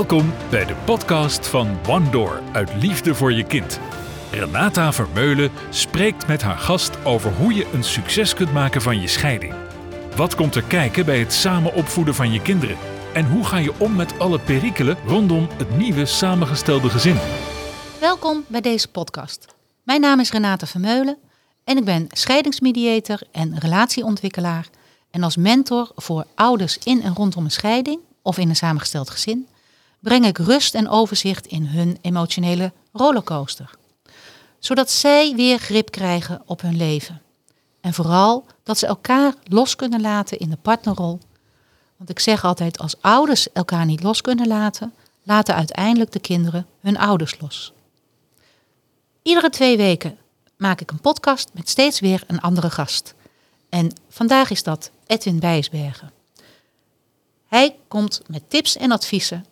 Welkom bij de podcast van One Door uit Liefde voor je kind. Renata Vermeulen spreekt met haar gast over hoe je een succes kunt maken van je scheiding. Wat komt er kijken bij het samen opvoeden van je kinderen? En hoe ga je om met alle perikelen rondom het nieuwe samengestelde gezin? Welkom bij deze podcast. Mijn naam is Renata Vermeulen en ik ben scheidingsmediator en relatieontwikkelaar. En als mentor voor ouders in en rondom een scheiding of in een samengesteld gezin breng ik rust en overzicht in hun emotionele rollercoaster. Zodat zij weer grip krijgen op hun leven. En vooral dat ze elkaar los kunnen laten in de partnerrol. Want ik zeg altijd, als ouders elkaar niet los kunnen laten, laten uiteindelijk de kinderen hun ouders los. Iedere twee weken maak ik een podcast met steeds weer een andere gast. En vandaag is dat Edwin Bijsbergen. Hij komt met tips en adviezen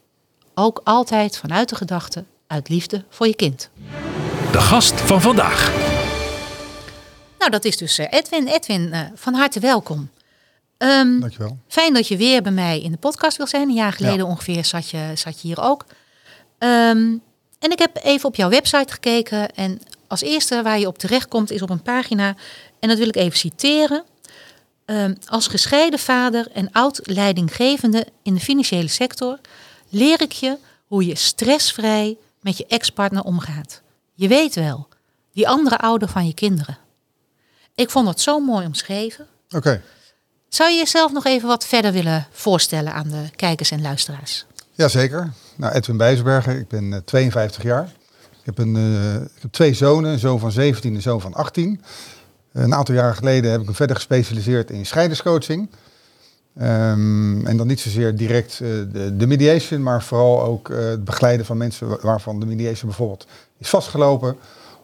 ook altijd vanuit de gedachte uit liefde voor je kind. De gast van vandaag. Nou, dat is dus eh, Edwin. Edwin, uh, van harte welkom. Um, Dankjewel. Fijn dat je weer bij mij in de podcast wil zijn. Een jaar geleden ongeveer zat je, zat je hier ook. Um, en ik heb even op jouw website gekeken. En als eerste waar je op terecht komt is op een pagina. En dat wil ik even citeren. Um, als gescheiden vader en oud leidinggevende in de financiële sector leer ik je hoe je stressvrij met je ex-partner omgaat. Je weet wel, die andere ouder van je kinderen. Ik vond dat zo mooi omschreven. Oké. Zou je jezelf nog even wat verder willen voorstellen aan de kijkers en luisteraars? Jazeker. Nou, Edwin Bijsberger, ik ben uh, 52 jaar. Ik heb, een, uh, ik heb twee zonen, een zoon van 17 en een zoon van 18. een aantal jaren geleden heb ik me verder gespecialiseerd in scheiderscoaching. Um, en dan niet zozeer direct uh, de, mediation, maar vooral ook uh, het begeleiden van mensen waarvan de mediation bijvoorbeeld is vastgelopen.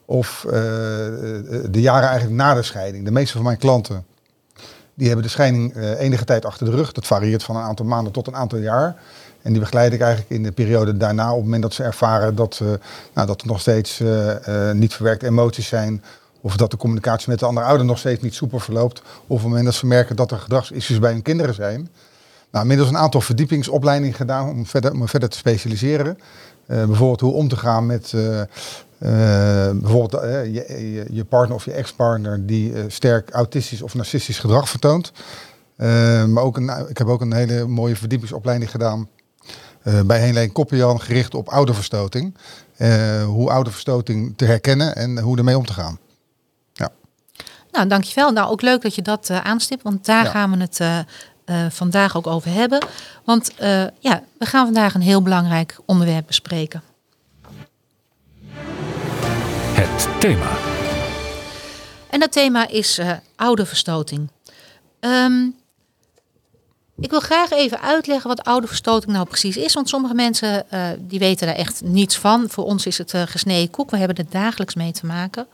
Of uh, de jaren eigenlijk na de scheiding. De meeste van mijn klanten die hebben de scheiding enige tijd achter de rug. Dat varieert van een aantal maanden tot een aantal jaar. En die begeleid ik eigenlijk in de periode daarna op het moment dat ze ervaren dat, nou, dat er nog steeds niet verwerkte emoties zijn of dat de communicatie met de andere ouder nog steeds niet soepel verloopt. Of op het moment dat ze merken dat er gedragsissues bij hun kinderen zijn. Nou, inmiddels een aantal verdiepingsopleidingen gedaan om verder, om verder te specialiseren. Uh, bijvoorbeeld hoe om te gaan met uh, uh, bijvoorbeeld je, je, partner of je ex-partner die sterk autistisch of narcistisch gedrag vertoont. maar ook een, ik heb ook een hele mooie verdiepingsopleiding gedaan bij Helene Koppian gericht op ouderverstoting. hoe ouderverstoting te herkennen en hoe ermee om te gaan. Nou, dankjewel. Nou, ook leuk dat je dat uh, aanstipt, want daar ja. gaan we het uh, uh, vandaag ook over hebben. Want ja, we gaan vandaag een heel belangrijk onderwerp bespreken. Het thema. En dat thema is ouderverstoting. Um, ik wil graag even uitleggen wat ouderverstoting nou precies is. Want sommige mensen uh, die weten daar echt niets van. Voor ons is het uh, gesneden koek. We hebben er dagelijks mee te maken.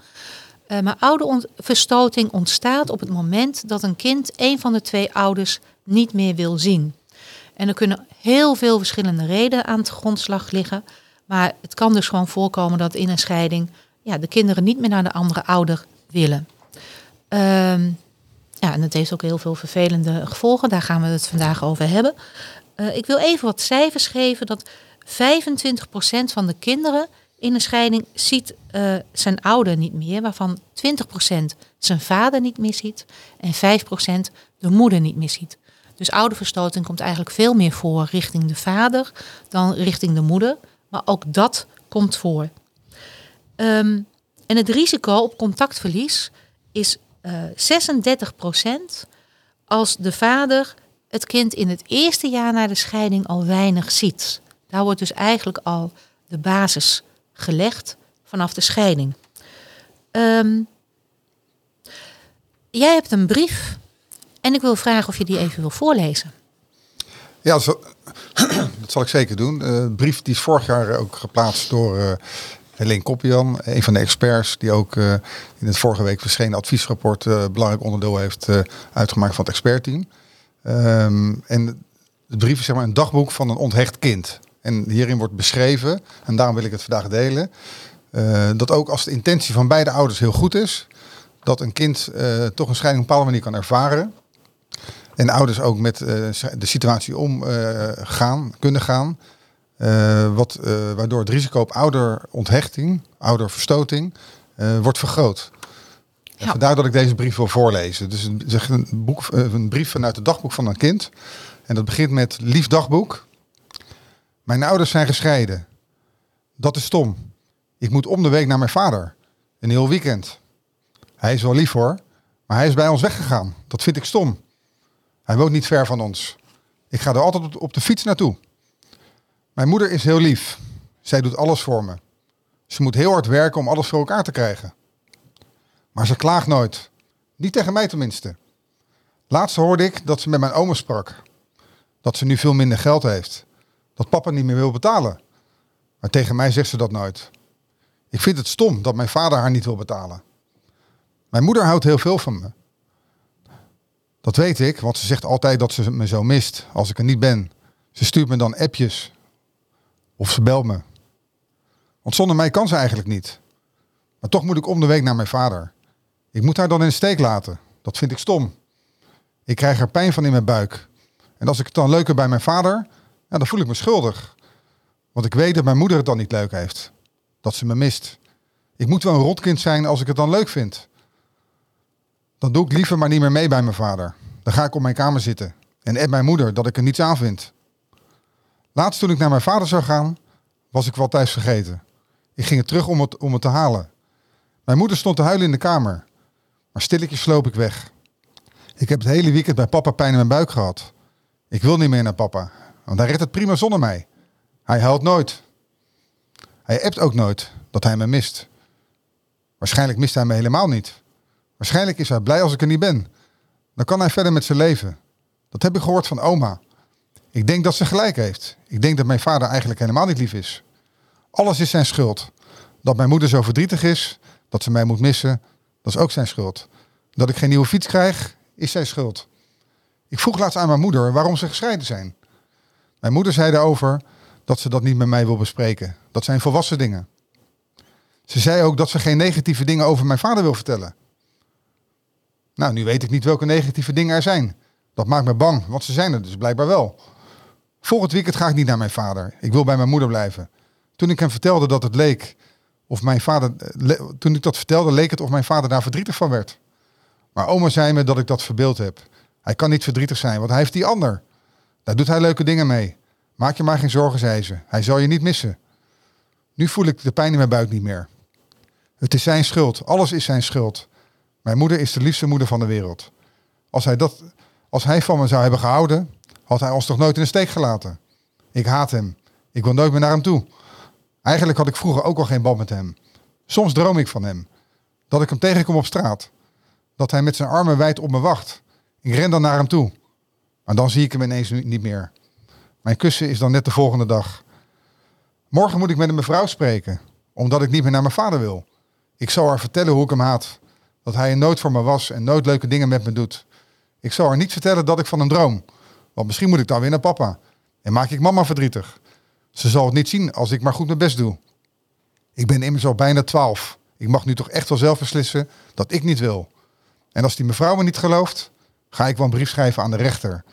Uh, maar ouderverstoting ontstaat op het moment dat een kind een van de twee ouders niet meer wil zien. En er kunnen heel veel verschillende redenen aan het grondslag liggen. Maar het kan dus gewoon voorkomen dat in een scheiding ja, de kinderen niet meer naar de andere ouder willen. Um, ja, en het heeft ook heel veel vervelende gevolgen. Daar gaan we het vandaag over hebben. Uh, ik wil even wat cijfers geven. Dat 25% van de kinderen in een scheiding ziet uh, zijn ouder niet meer, waarvan 20% zijn vader niet meer ziet en 5% de moeder niet meer ziet. Dus ouderverstoting komt eigenlijk veel meer voor richting de vader dan richting de moeder, maar ook dat komt voor. Um, en het risico op contactverlies is uh, 36% als de vader het kind in het eerste jaar na de scheiding al weinig ziet. Daar wordt dus eigenlijk al de basis gelegd vanaf de scheiding. Um, jij hebt een brief en ik wil vragen of je die even wil voorlezen. Ja, dat zal ik zeker doen. Uh, brief die is vorig jaar ook geplaatst door uh, Helene Koppian, een van de experts die ook uh, in het vorige week verschenen adviesrapport belangrijk onderdeel heeft uitgemaakt van het expertteam. Um, en de brief is zeg maar een dagboek van een onthecht kind. En hierin wordt beschreven, en daarom wil ik het vandaag delen, uh, dat ook als de intentie van beide ouders heel goed is, dat een kind uh, toch een scheiding op een bepaalde manier kan ervaren. En ouders ook met uh, de situatie omgaan, kunnen gaan. eh, wat, eh, waardoor het risico op ouderonthechting, ouderverstoting, eh, wordt vergroot. Ja. Vandaar dat ik deze brief wil voorlezen. Dus een, zeg een, boek, eh, een brief vanuit het dagboek van een kind. En dat begint met lief dagboek. Mijn ouders zijn gescheiden. Dat is stom. Ik moet om de week naar mijn vader. Een heel weekend. Hij is wel lief hoor, maar hij is bij ons weggegaan. Dat vind ik stom. Hij woont niet ver van ons. Ik ga er altijd op- de fiets naartoe. Mijn moeder is heel lief. Zij doet alles voor me. Ze moet heel hard werken om alles voor elkaar te krijgen. Maar ze klaagt nooit. Niet tegen mij tenminste. Laatst hoorde ik dat ze met mijn oma sprak. Dat ze nu veel minder geld heeft. Dat papa niet meer wil betalen. Maar tegen mij zegt ze dat nooit. Ik vind het stom dat mijn vader haar niet wil betalen. Mijn moeder houdt heel veel van me. Dat weet ik, want ze zegt altijd dat ze me zo mist als ik er niet ben. Ze stuurt me dan appjes. Of ze belt me. Want zonder mij kan ze eigenlijk niet. Maar toch moet ik om de week naar mijn vader. Ik moet haar dan in de steek laten. Dat vind ik stom. Ik krijg er pijn van in mijn buik. En als ik het dan leuk heb bij mijn vader, ja, dan voel ik me schuldig. Want ik weet dat mijn moeder het dan niet leuk heeft. Dat ze me mist. Ik moet wel een rotkind zijn als ik het dan leuk vind. Dan doe ik liever maar niet meer mee bij mijn vader. Dan ga ik op mijn kamer zitten. En app mijn moeder dat ik er niets aan vind. Laatst toen ik naar mijn vader zou gaan, was ik wel thuis vergeten. Ik ging er terug om het, om het te halen. Mijn moeder stond te huilen in de kamer. Maar stilletjes sloop ik weg. Ik heb het hele weekend bij papa pijn in mijn buik gehad. Ik wil niet meer naar papa, want hij redt het prima zonder mij. Hij huilt nooit. Hij appt ook nooit dat hij me mist. Waarschijnlijk mist hij me helemaal niet. Waarschijnlijk is hij blij als ik er niet ben. Dan kan hij verder met zijn leven. Dat heb ik gehoord van oma. Ik denk dat ze gelijk heeft. Ik denk dat mijn vader eigenlijk helemaal niet lief is. Alles is zijn schuld. Dat mijn moeder zo verdrietig is, dat ze mij moet missen, dat is ook zijn schuld. Dat ik geen nieuwe fiets krijg, is zijn schuld. Ik vroeg laatst aan mijn moeder waarom ze gescheiden zijn. Mijn moeder zei daarover dat ze dat niet met mij wil bespreken. Dat zijn volwassen dingen. Ze zei ook dat ze geen negatieve dingen over mijn vader wil vertellen. Nou, nu weet ik niet welke negatieve dingen er zijn. Dat maakt me bang, want ze zijn er dus blijkbaar wel. Volgend weekend ga ik niet naar mijn vader. Ik wil bij mijn moeder blijven. Toen ik hem vertelde dat het leek of mijn vader, eh, toen ik dat vertelde, leek het of mijn vader daar verdrietig van werd. Maar oma zei me dat ik dat verbeeld heb. Hij kan niet verdrietig zijn, want hij heeft die ander. Daar doet hij leuke dingen mee. Maak je maar geen zorgen, zei ze. Hij zal je niet missen. Nu voel ik de pijn in mijn buik niet meer. Het is zijn schuld. Alles is zijn schuld. Mijn moeder is de liefste moeder van de wereld. Als hij, dat, als hij van me zou hebben gehouden, had hij ons toch nooit in de steek gelaten. Ik haat hem. Ik wil nooit meer naar hem toe. Eigenlijk had ik vroeger ook al geen band met hem. Soms droom ik van hem. Dat ik hem tegenkom op straat. Dat hij met zijn armen wijd op me wacht. Ik ren dan naar hem toe. Maar dan zie ik hem ineens niet meer. Mijn kussen is dan net de volgende dag. Morgen moet ik met een mevrouw spreken. Omdat ik niet meer naar mijn vader wil. Ik zal haar vertellen hoe ik hem haat. Dat hij er nooit voor me was en nooit leuke dingen met me doet. Ik zal haar niet vertellen dat ik van hem droom. Want misschien moet ik dan weer naar papa. En maak ik mama verdrietig. Ze zal het niet zien als ik maar goed mijn best doe. Ik ben immers al bijna twaalf. Ik mag nu toch echt wel zelf beslissen dat ik niet wil. En als die mevrouw me niet gelooft, ga ik wel een brief schrijven aan de rechter.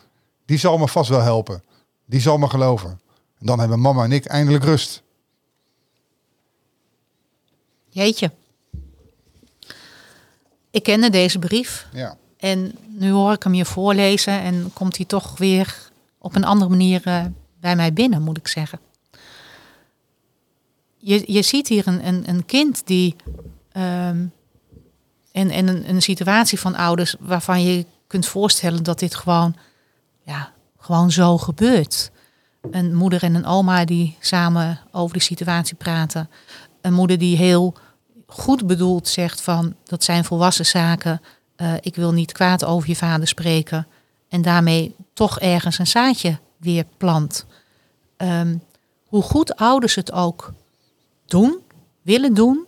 Die zal me vast wel helpen. Die zal me geloven. En dan hebben mama en ik eindelijk rust. Jeetje. Ik kende deze brief Ja. en nu hoor ik hem je voorlezen en komt hij toch weer op een andere manier eh, bij mij binnen, moet ik zeggen. Je, je ziet hier een, een, een kind die ehm en, en een, een situatie van ouders waarvan je kunt voorstellen dat dit gewoon, ja, gewoon zo gebeurt. Een moeder en een oma die samen over die situatie praten. Een moeder die heel goed bedoeld zegt van dat zijn volwassen zaken. eh, ik wil niet kwaad over je vader spreken. En daarmee toch ergens een zaadje weer plant. Ehm, hoe goed ouders het ook doen, willen doen.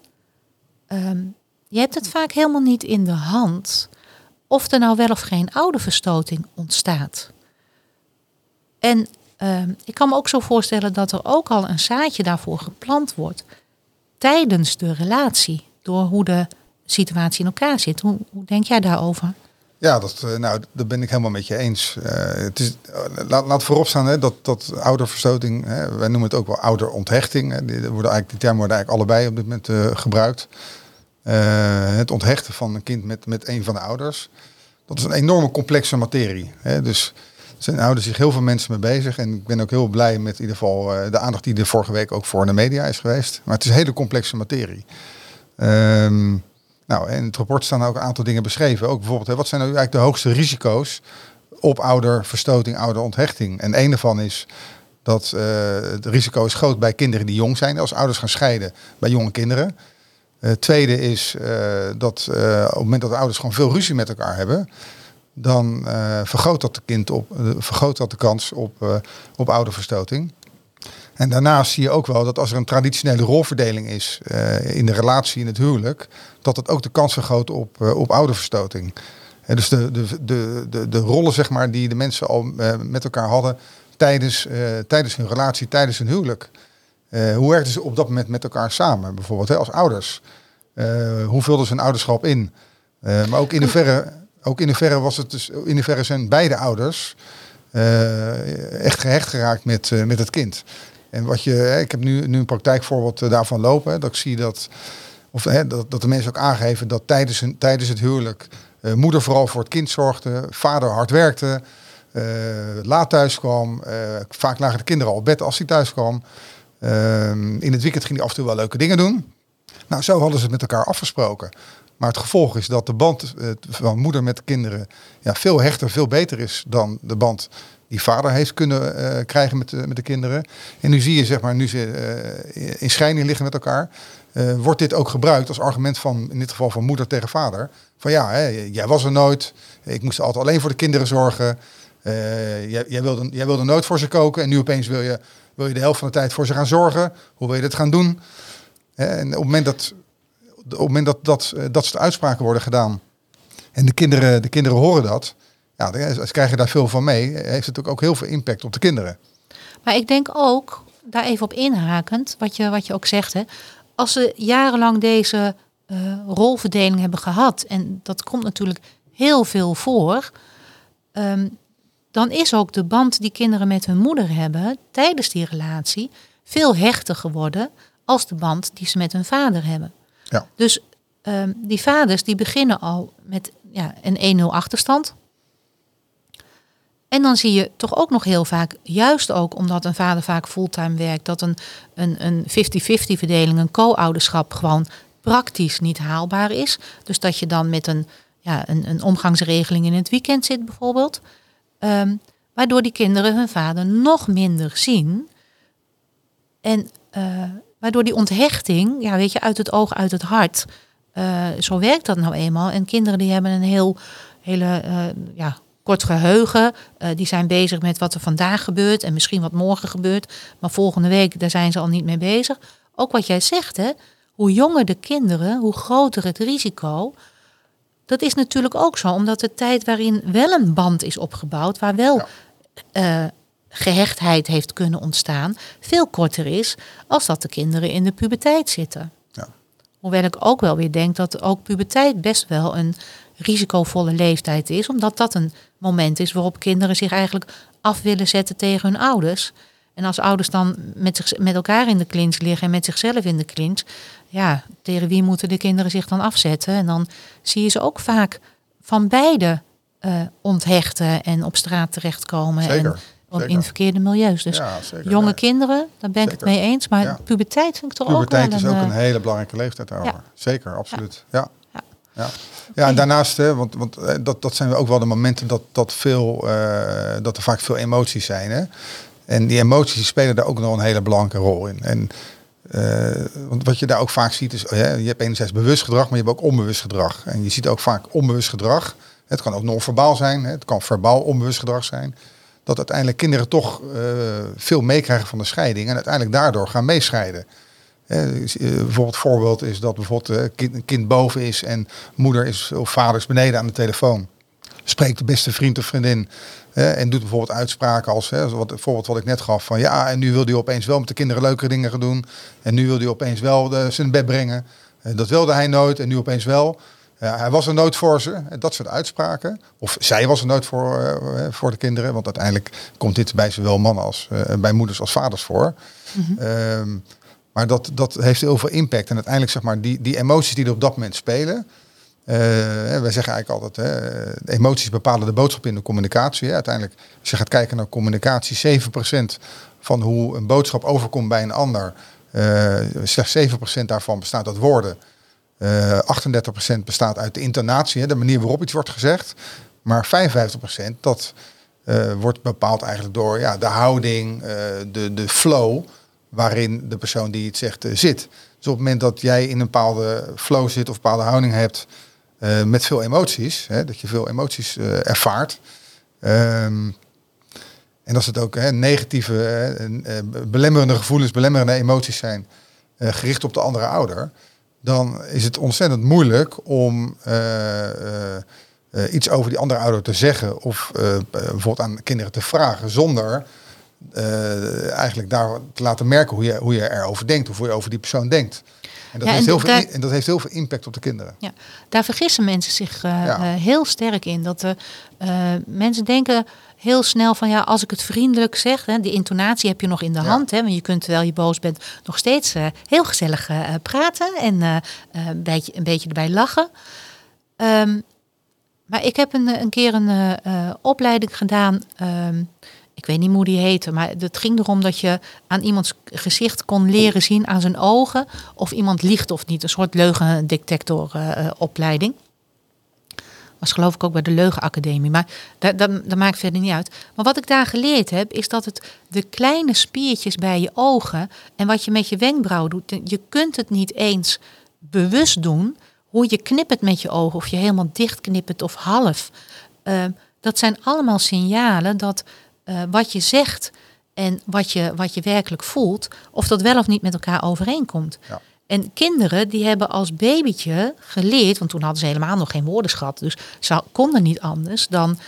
ehm, je hebt het vaak helemaal niet in de hand of er nou wel of geen ouderverstoting ontstaat. En ehm, ik kan me ook zo voorstellen dat er ook al een zaadje daarvoor geplant wordt tijdens de relatie, door hoe de situatie in elkaar zit. Hoe, hoe denk jij daarover? Ja, dat, eh, nou, dat ben ik helemaal met je eens. Uh, het is, uh, laat, laat voorop staan hè, dat, dat ouderverstoting, hè, wij noemen het ook wel ouderonthechting. Hè, die, worden eigenlijk, die termen worden eigenlijk allebei op dit moment gebruikt. het onthechten van een kind met, met een van de ouders. Dat is een enorme complexe materie. Hè, dus zijn houden zich heel veel mensen mee bezig. En ik ben ook heel blij met in ieder geval de aandacht die er vorige week ook voor de media is geweest. Maar het is een hele complexe materie. Um, nou, in het rapport staan ook een aantal dingen beschreven. Ook bijvoorbeeld, wat zijn nou eigenlijk de hoogste risico's op ouderverstoting, ouderonthechting? En een daarvan is dat uh, het risico is groot bij kinderen die jong zijn, als ouders gaan scheiden bij jonge kinderen. Uh, tweede is dat op het moment dat de ouders gewoon veel ruzie met elkaar hebben, dan vergroot dat de kind op, vergroot dat de kans op, op ouderverstoting. En daarnaast zie je ook wel dat als er een traditionele rolverdeling is uh, in de relatie, in het huwelijk, dat het ook de kans vergroot op, uh, op ouderverstoting. En dus de, de, de, de, de rollen zeg maar, die de mensen al uh, met elkaar hadden tijdens, tijdens hun relatie, tijdens hun huwelijk. hoe werkten ze op dat moment met elkaar samen, bijvoorbeeld hè, als ouders? hoe vulden ze hun ouderschap in? maar ook in de verre, ook in de verre was het dus, in de verre zijn beide ouders echt gehecht geraakt met, met het kind. En wat je, ik heb nu, nu een praktijkvoorbeeld eh, daarvan lopen. Dat ik zie dat, of, hè, dat, dat de mensen ook aangeven dat tijdens, een, tijdens het huwelijk moeder vooral voor het kind zorgde, vader hard werkte, laat thuis kwam. Vaak lagen de kinderen al op bed als hij thuis kwam. Ehm, in het weekend ging hij af en toe wel leuke dingen doen. Nou, zo hadden ze het met elkaar afgesproken. Maar het gevolg is dat de band van moeder met de kinderen ja, veel hechter, veel beter is dan de band die vader heeft kunnen uh, krijgen met, uh, met de kinderen. En nu zie je, zeg maar, nu ze uh, in scheiding liggen met elkaar, wordt dit ook gebruikt als argument van, in dit geval van moeder tegen vader. Van ja, hè, jij was er nooit, ik moest altijd alleen voor de kinderen zorgen. Jij, jij, wilde, jij wilde nooit voor ze koken en nu opeens wil je, wil je de helft van de tijd voor ze gaan zorgen. Hoe wil je dat gaan doen? En op het moment dat, op het moment dat, dat, dat soort uitspraken worden gedaan en de kinderen, de kinderen horen dat, ja, als krijg je daar veel van mee, heeft het ook heel veel impact op de kinderen. Maar ik denk ook, daar even op inhakend, wat je, wat je ook zegt, hè, als ze jarenlang deze uh, rolverdeling hebben gehad, en dat komt natuurlijk heel veel voor, um, dan is ook de band die kinderen met hun moeder hebben tijdens die relatie veel hechter geworden als de band die ze met hun vader hebben. Ja. Dus um, die vaders die beginnen al met ja, een 1-0 achterstand. En dan zie je toch ook nog heel vaak, juist ook omdat een vader vaak fulltime werkt, dat een, een 50-50 verdeling, een co-ouderschap gewoon praktisch niet haalbaar is. Dus dat je dan met een, ja, een, een omgangsregeling in het weekend zit bijvoorbeeld. Um, waardoor die kinderen hun vader nog minder zien. En uh, waardoor die onthechting, ja, weet je, uit het oog, uit het hart. Uh, zo werkt dat nou eenmaal. En kinderen die hebben een heel, hele, uh, ja, kort geheugen. Uh, die zijn bezig met wat er vandaag gebeurt en misschien wat morgen gebeurt. Maar volgende week, daar zijn ze al niet mee bezig. Ook wat jij zegt, hè, hoe jonger de kinderen, hoe groter het risico. Dat is natuurlijk ook zo, omdat de tijd waarin wel een band is opgebouwd, waar wel ja. Gehechtheid heeft kunnen ontstaan, veel korter is als dat de kinderen in de puberteit zitten. Ja. Hoewel ik ook wel weer denk dat ook puberteit best wel een risicovolle leeftijd is, omdat dat een moment is waarop kinderen zich eigenlijk af willen zetten tegen hun ouders. En als ouders dan met, zich, met elkaar in de clinch liggen en met zichzelf in de clinch, ja, tegen wie moeten de kinderen zich dan afzetten? En dan zie je ze ook vaak van beide uh, onthechten en op straat terechtkomen. Zeker. En in verkeerde milieus. Dus ja, zeker, jonge nee. kinderen, daar ben ik het mee eens. Maar ja. puberteit vind ik toch puberteit ook wel is een, ook een hele belangrijke leeftijd daarover. Ja. Zeker, absoluut. Ja. Ja. Ja, en daarnaast, hè, want, want dat, dat zijn ook wel de momenten dat, dat, veel, uh, dat er vaak veel emoties zijn. Hè? En die emoties spelen daar ook nog een hele belangrijke rol in. En uh, want wat je daar ook vaak ziet is, hè, je hebt enerzijds bewust gedrag, maar je hebt ook onbewust gedrag. En je ziet ook vaak onbewust gedrag. Het kan ook non-verbaal zijn, hè, het kan verbaal onbewust gedrag zijn. Dat uiteindelijk kinderen toch uh, veel meekrijgen van de scheiding en uiteindelijk daardoor gaan meescheiden. Eh, bijvoorbeeld voorbeeld is dat bijvoorbeeld een kind, kind, boven is en moeder is of vader is beneden aan de telefoon. Spreekt de beste vriend of vriendin en doet bijvoorbeeld uitspraken als hè, wat, voorbeeld wat ik net gaf van ja en nu wil hij opeens wel met de kinderen leukere dingen gaan doen en nu wil hij opeens wel de, zijn bed brengen. dat wilde hij nooit en nu opeens wel. Ja, hij was er nooit voor ze, dat soort uitspraken. Of zij was er nooit voor, eh, voor de kinderen, want uiteindelijk komt dit bij zowel mannen als uh, bij moeders als vaders voor. Ehm, maar dat, dat heeft heel veel impact. En uiteindelijk zeg maar die, die emoties die er op dat moment spelen. Uh, wij zeggen eigenlijk altijd, hè, emoties bepalen de boodschap in de communicatie. Hè. Uiteindelijk, als je gaat kijken naar communicatie, 7% van hoe een boodschap overkomt bij een ander, slechts 7% daarvan bestaat uit woorden. Uh, eh, 38% bestaat uit de intonatie, hè, de manier waarop iets wordt gezegd. Maar 55% dat uh, wordt bepaald eigenlijk door ja, de houding, uh, de, de flow waarin de persoon die het zegt zit. Dus op het moment dat jij in een bepaalde flow zit of een bepaalde houding hebt met veel emoties, hè, dat je veel emoties ervaart. Um, en als het ook hè, negatieve, belemmerende gevoelens, belemmerende emoties zijn, gericht op de andere ouder, dan is het ontzettend moeilijk om uh, uh, iets over die andere ouder te zeggen of bijvoorbeeld aan kinderen te vragen zonder eigenlijk daar te laten merken hoe je, hoe je erover denkt of hoe je over die persoon denkt. En dat, heeft, heel veel, en dat heeft heel veel impact op de kinderen. Ja, daar vergissen mensen zich heel sterk in. Dat mensen denken heel snel van ja, als ik het vriendelijk zeg, hè, die intonatie heb je nog in de hand. Hè, want je kunt terwijl je boos bent nog steeds uh, heel gezellig uh, praten en uh, een, beetje, een beetje erbij lachen. Um, maar ik heb een, een keer een opleiding gedaan. Um, ik weet niet hoe die heette, maar het ging erom dat je aan iemands gezicht kon leren zien aan zijn ogen of iemand liegt of niet. Een soort leugendetector opleiding. Was geloof ik ook bij de Leugenacademie. Maar dat, dat, dat, maakt verder niet uit. Maar wat ik daar geleerd heb, is dat het de kleine spiertjes bij je ogen en wat je met je wenkbrauw doet. Je kunt het niet eens bewust doen. Hoe je knippert met je ogen, of je helemaal dicht knippert of half. Uh, dat zijn allemaal signalen dat uh, wat je zegt en wat je, wat je werkelijk voelt, of dat wel of niet met elkaar overeenkomt. Ja. En kinderen die hebben als babytje geleerd, want toen hadden ze helemaal nog geen woordenschat, dus ze konden niet anders dan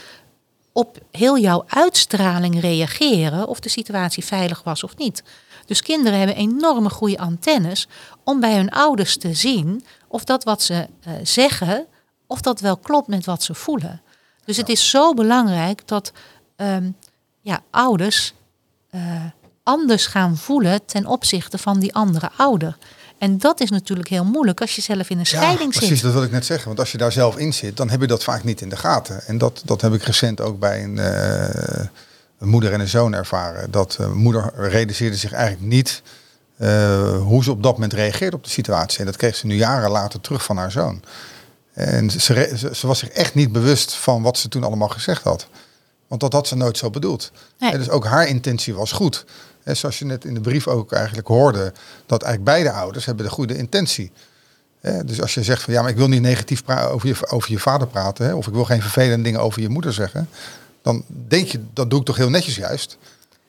op heel jouw uitstraling reageren of de situatie veilig was of niet. Dus kinderen hebben enorme goede antennes om bij hun ouders te zien of dat wat ze uh, zeggen, of dat wel klopt met wat ze voelen. Dus het is zo belangrijk dat um, ja, ouders uh, anders gaan voelen ten opzichte van die andere ouder. En dat is natuurlijk heel moeilijk als je zelf in een scheiding ja, precies, zit. dat wil ik net zeggen. Want als je daar zelf in zit, dan heb je dat vaak niet in de gaten. En dat, dat heb ik recent ook bij een, uh, een moeder en een zoon ervaren. Dat uh, moeder realiseerde zich eigenlijk niet uh, hoe ze op dat moment reageerde op de situatie. En dat kreeg ze nu jaren later terug van haar zoon. En ze, ze, ze, was zich echt niet bewust van wat ze toen allemaal gezegd had. Want dat had ze nooit zo bedoeld. Nee. En dus ook haar intentie was goed. En zoals je net in de brief ook eigenlijk hoorde, dat eigenlijk beide ouders hebben de goede intentie. Dus als je zegt van ja, maar ik wil niet negatief over je, over je vader praten, of ik wil geen vervelende dingen over je moeder zeggen, dan denk je, dat doe ik toch heel netjes juist.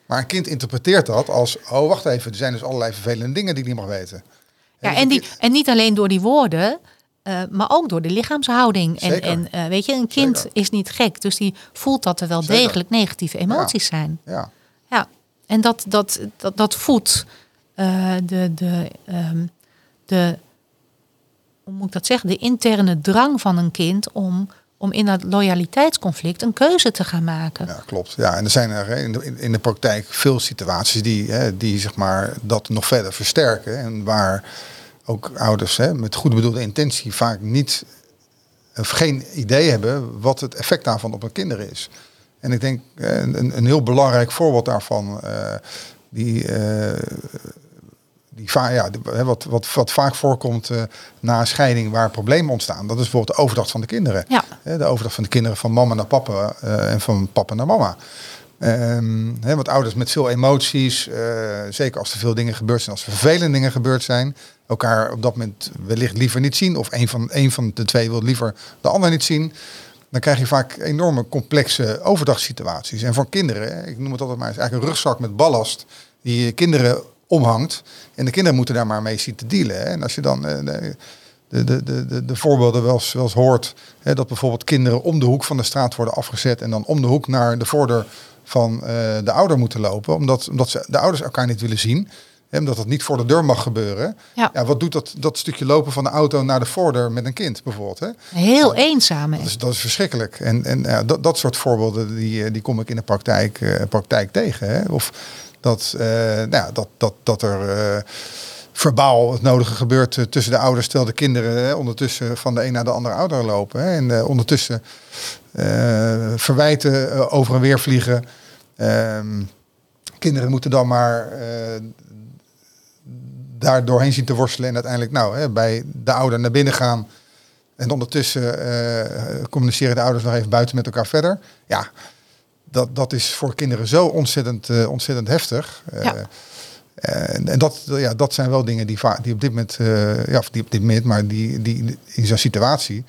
Maar een kind interpreteert dat als, oh wacht even, er zijn dus allerlei vervelende dingen die ik niet mag weten. Ja, en, die, en niet alleen door die woorden, uh, maar ook door de lichaamshouding. En, en uh, weet je, een kind Zeker. is niet gek, dus die voelt dat er wel Zeker. degelijk negatieve emoties ja. zijn. Ja. En dat, dat, dat, dat voedt uh, de, de, um, de, hoe moet ik dat zeggen, de interne drang van een kind om, om in dat loyaliteitsconflict een keuze te gaan maken. Ja, klopt. Ja, en er zijn er in de, in de praktijk veel situaties die, hè, die zeg maar, dat nog verder versterken. En waar ook ouders hè, met goed bedoelde intentie vaak niet of geen idee hebben wat het effect daarvan op hun kinderen is. En ik denk eh, een, een heel belangrijk voorbeeld daarvan, uh, die, uh, die ja, wat, wat, wat vaak voorkomt na scheiding waar problemen ontstaan, dat is bijvoorbeeld de overdracht van de kinderen. Ja. De overdracht van de kinderen van mama naar papa en van papa naar mama. Um, hè, want ouders met veel emoties, zeker als er veel dingen gebeurd zijn, als er vervelende dingen gebeurd zijn, elkaar op dat moment wellicht liever niet zien. Of een van, een van de twee wil liever de ander niet zien dan krijg je vaak enorme complexe overdagsituaties. En voor kinderen, ik noem het altijd maar, is eigenlijk een rugzak met ballast die je kinderen omhangt. En de kinderen moeten daar maar mee zien te dealen. En als je dan de, de, de, de, de voorbeelden wel eens, wel eens hoort, dat bijvoorbeeld kinderen om de hoek van de straat worden afgezet en dan om de hoek naar de voordeur van uh, de ouder moeten lopen, omdat, omdat ze, de ouders elkaar niet willen zien. Hè, omdat dat niet voor de deur mag gebeuren. Ja. Ja. wat doet dat, dat stukje lopen van de auto naar de voordeur met een kind bijvoorbeeld? Hè? Heel eenzaam. hè? Dat is, dat is verschrikkelijk. En, en ja, dat, dat soort voorbeelden die, eh, die kom ik in de praktijk, eh, praktijk tegen. Hè? Of dat, eh, nou dat, dat, dat er eh, verbaal het nodige gebeurt tussen de ouders, terwijl de kinderen hè, ondertussen van de een naar de andere ouder lopen. Hè? En ondertussen verwijten over en weer vliegen. Ehm, kinderen moeten dan maar daar doorheen zien te worstelen en uiteindelijk nou, hè, bij de ouder naar binnen gaan. En ondertussen eh, communiceren de ouders nog even buiten met elkaar verder. Ja, dat, dat is voor kinderen zo ontzettend, eh, ontzettend heftig. Eh, Ja. en, en dat, ja, dat zijn wel dingen die, die op dit moment, ja, of die op dit moment, maar die, die in zo'n situatie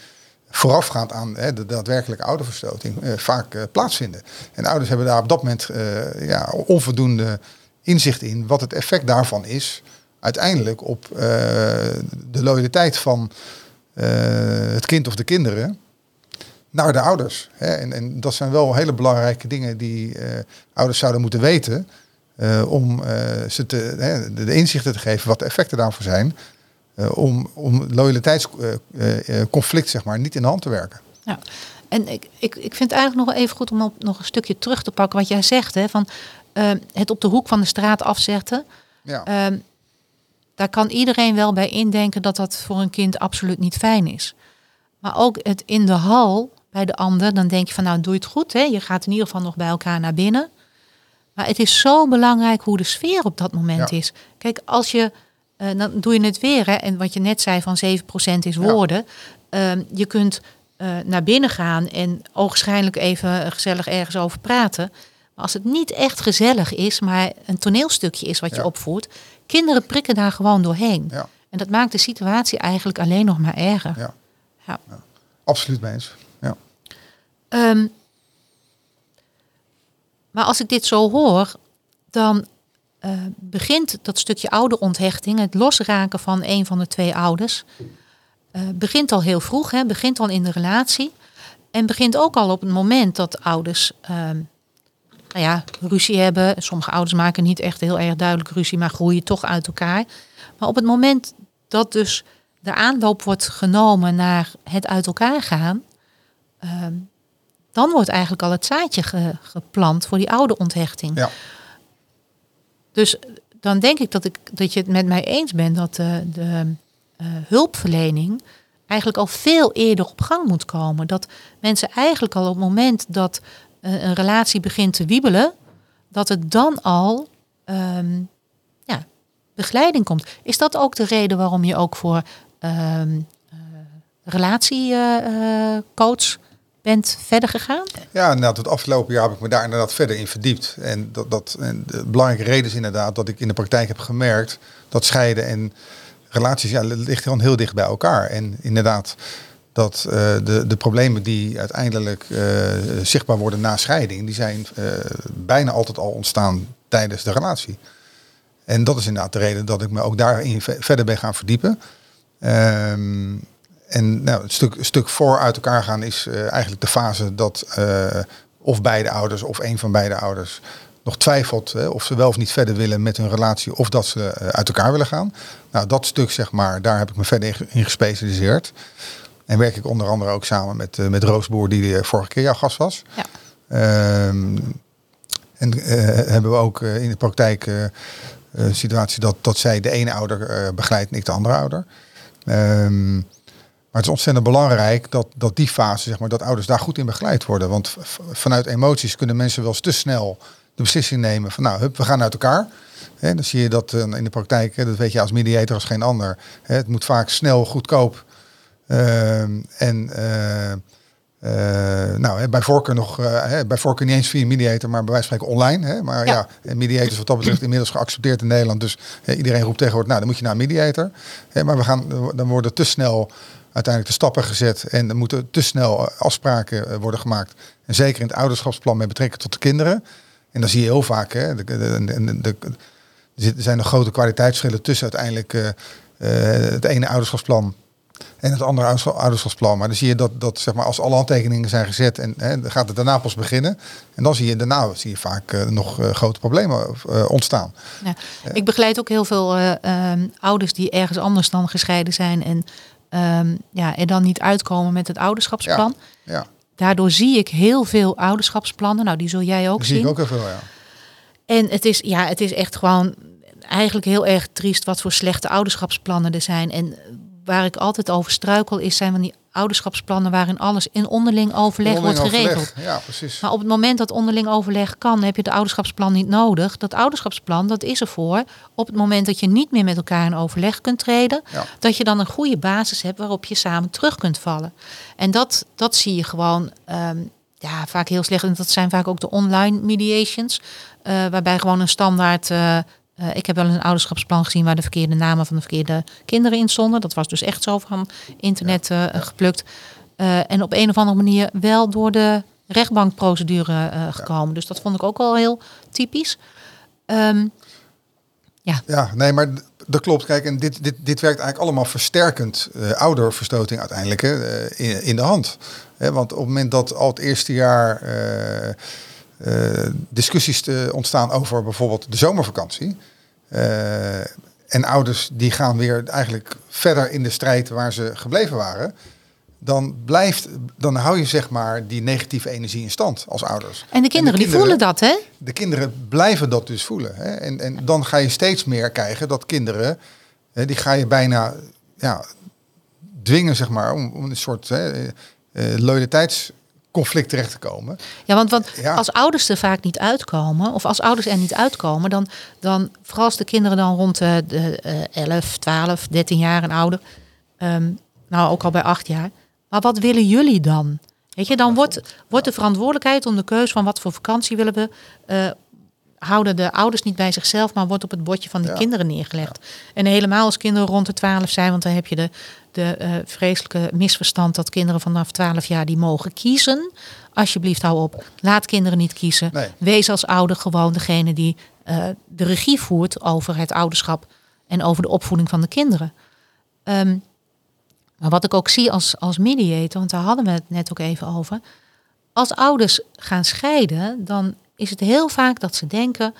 voorafgaand aan hè, de daadwerkelijke ouderverstoting eh, vaak eh, plaatsvinden. En ouders hebben daar op dat moment eh, ja, onvoldoende inzicht in wat het effect daarvan is uiteindelijk op eh, de loyaliteit van eh, het kind of de kinderen naar de ouders. Hè? En, en dat zijn wel hele belangrijke dingen die eh, ouders zouden moeten weten. om ze te, de, inzichten te geven wat de effecten daarvoor zijn. om, om loyaliteitsconflict zeg maar, niet in de hand te werken. Ja. En ik, ik, ik vind het eigenlijk nog even goed om op, nog een stukje terug te pakken wat jij zegt. Hè, van, het op de hoek van de straat afzetten. Ja, Ehm, daar kan iedereen wel bij indenken dat dat voor een kind absoluut niet fijn is. Maar ook het in de hal bij de ander, dan denk je van nou doe je het goed. Hè? Je gaat in ieder geval nog bij elkaar naar binnen. Maar het is zo belangrijk hoe de sfeer op dat moment Ja. is. Kijk, als je, eh, dan doe je het weer. Hè? En wat je net zei van 7% is Ja. woorden. Ehm, je kunt eh, naar binnen gaan en ogenschijnlijk even gezellig ergens over praten. Maar als het niet echt gezellig is, maar een toneelstukje is wat je opvoert, kinderen prikken daar gewoon doorheen. ja, En dat maakt de situatie eigenlijk alleen nog maar erger. ja. Ja. absoluut mee eens. Ja. Ehm, maar als ik dit zo hoor, dan eh, begint dat stukje ouderonthechting, het losraken van een van de twee ouders, eh, begint al heel vroeg, hè, begint al in de relatie. En begint ook al op het moment dat ouders ehm, nou ja, ruzie hebben. Sommige ouders maken niet echt heel erg duidelijk ruzie, maar groeien toch uit elkaar. Maar op het moment dat dus de aanloop wordt genomen naar het uit elkaar gaan, ehm, dan wordt eigenlijk al het zaadje ge- geplant voor die oude onthechting. Ja. Dus dan denk ik dat, ik dat je het met mij eens bent dat de, de eh, hulpverlening eigenlijk al veel eerder op gang moet komen. Dat mensen eigenlijk al op het moment dat eh, een relatie begint te wiebelen, dat het dan al ehm, ja, begeleiding komt. Is dat ook de reden waarom je ook voor ehm relatiecoach bent verder gegaan? Ja, inderdaad, het afgelopen jaar heb ik me daar inderdaad verder in verdiept. En, dat, dat, de belangrijke reden is inderdaad dat ik in de praktijk heb gemerkt dat scheiden en relaties ja, ligt heel dicht bij elkaar. En inderdaad, dat eh, de, de problemen die uiteindelijk eh, zichtbaar worden na scheiding, die zijn eh, bijna altijd al ontstaan tijdens de relatie. En dat is inderdaad de reden dat ik me ook daarin ve- verder ben gaan verdiepen. Ehm, en nou, het stuk, stuk voor uit elkaar gaan is eigenlijk de fase dat of beide ouders of een van beide ouders nog twijfelt hè, of ze wel of niet verder willen met hun relatie of dat ze uit elkaar willen gaan. Nou, dat stuk zeg maar, daar heb ik me verder in gespecialiseerd. En werk ik onder andere ook samen met, eh, met Roos Boer, die vorige keer jouw gast was. Ja. Ehm, en eh, hebben we ook eh, in de praktijk een situatie dat, dat zij de ene ouder begeleidt en ik de andere ouder. Ehm, maar het is ontzettend belangrijk dat, dat die fase, zeg maar, dat ouders daar goed in begeleid worden. Want vanuit emoties kunnen mensen wel eens te snel de beslissing nemen van nou, hup, we gaan uit elkaar. Hè, dan zie je dat in de praktijk, dat weet je als mediator als geen ander. Het moet vaak snel, goedkoop. Ehm, en eh, eh, nou, hè, bij voorkeur nog, eh, hè, bij voorkeur niet eens via mediator, maar bij wijze van spreken online. Hè, maar ja, Ja. en mediator is wat dat betreft inmiddels geaccepteerd in Nederland. Dus hè, iedereen roept tegenwoordig, nou, dan moet je naar een mediator. Hè, maar we gaan, dan worden te snel uiteindelijk de stappen gezet en er moeten te snel afspraken worden gemaakt. En zeker in het ouderschapsplan met betrekking tot de kinderen. En dan zie je heel vaak, hè, de, de, de, er er zijn nog grote kwaliteitsverschillen tussen uiteindelijk het ene ouderschapsplan En het andere oudersch- ouderschapsplan. Maar dan zie je dat, dat zeg maar, als alle handtekeningen zijn gezet en hè, dan gaat het daarna pas beginnen. En dan zie je daarna zie je vaak eh, nog eh, grote problemen eh, ontstaan. Ja. Ik begeleid ook heel veel eh, ehm, ouders die ergens anders dan gescheiden zijn en ehm, ja, er dan niet uitkomen met het ouderschapsplan. Ja, Daardoor zie ik heel veel ouderschapsplannen. Nou, die zul jij ook dat zie zien. ik ook heel veel, ja. En het is, ja, het is echt gewoon eigenlijk heel erg triest wat voor slechte ouderschapsplannen er zijn. En waar ik altijd over struikel is zijn van die ouderschapsplannen waarin alles in onderling overleg Onderling wordt geregeld. overleg. Ja, precies. Maar op het moment dat onderling overleg kan, heb je het ouderschapsplan niet nodig. Dat ouderschapsplan, dat is ervoor op het moment dat je niet meer met elkaar in overleg kunt treden. Ja. Dat je dan een goede basis hebt waarop je samen terug kunt vallen. En dat, dat zie je gewoon ehm, ja, vaak heel slecht. En dat zijn vaak ook de online mediations. eh, waarbij gewoon een standaard... eh, eh, ik heb wel een ouderschapsplan gezien waar de verkeerde namen van de verkeerde kinderen in stonden. Dat was dus echt zo van internet eh, geplukt. Eh, en op een of andere manier wel door de rechtbankprocedure gekomen. Dus dat vond ik ook wel heel typisch. Ehm, Ja, nee, maar dat klopt. Kijk, en dit, dit, dit werkt eigenlijk allemaal versterkend ouderverstoting uiteindelijk in, in de hand. Want op het moment dat al het eerste jaar discussies te ontstaan over bijvoorbeeld de zomervakantie. eh, en ouders die gaan weer eigenlijk verder in de strijd waar ze gebleven waren. Dan blijft, dan hou je zeg maar die negatieve energie in stand als ouders. en de kinderen, die voelen dat, hè? de kinderen blijven dat dus voelen. Hè? En, en dan ga je steeds meer krijgen dat kinderen, hè, die ga je bijna ja, dwingen, zeg maar, om, om een soort hè, eh, eh, loyaliteitsconflict terecht te komen. Ja, want, want Ja. als ouders er vaak niet uitkomen, of als ouders er niet uitkomen, dan, dan vooral als de kinderen dan rond de, de eh, 11, 12, 13 jaar en ouder, ehm, nou ook al bij 8 jaar. Maar wat willen jullie dan? Weet je, dan wordt, wordt de verantwoordelijkheid om de keus van wat voor vakantie willen we, eh, houden de ouders niet bij zichzelf, maar wordt op het bordje van de Ja. kinderen neergelegd. En helemaal als kinderen rond de 12 zijn, want dan heb je de, de eh, vreselijke misverstand dat kinderen vanaf 12 jaar die mogen kiezen. Alsjeblieft, hou op. Laat kinderen niet kiezen. Nee. Wees als ouder gewoon degene die eh, de regie voert over het ouderschap en over de opvoeding van de kinderen. Ehm, maar wat ik ook zie als, als mediator, want daar hadden we het net ook even over. Als ouders gaan scheiden, dan is het heel vaak dat ze denken,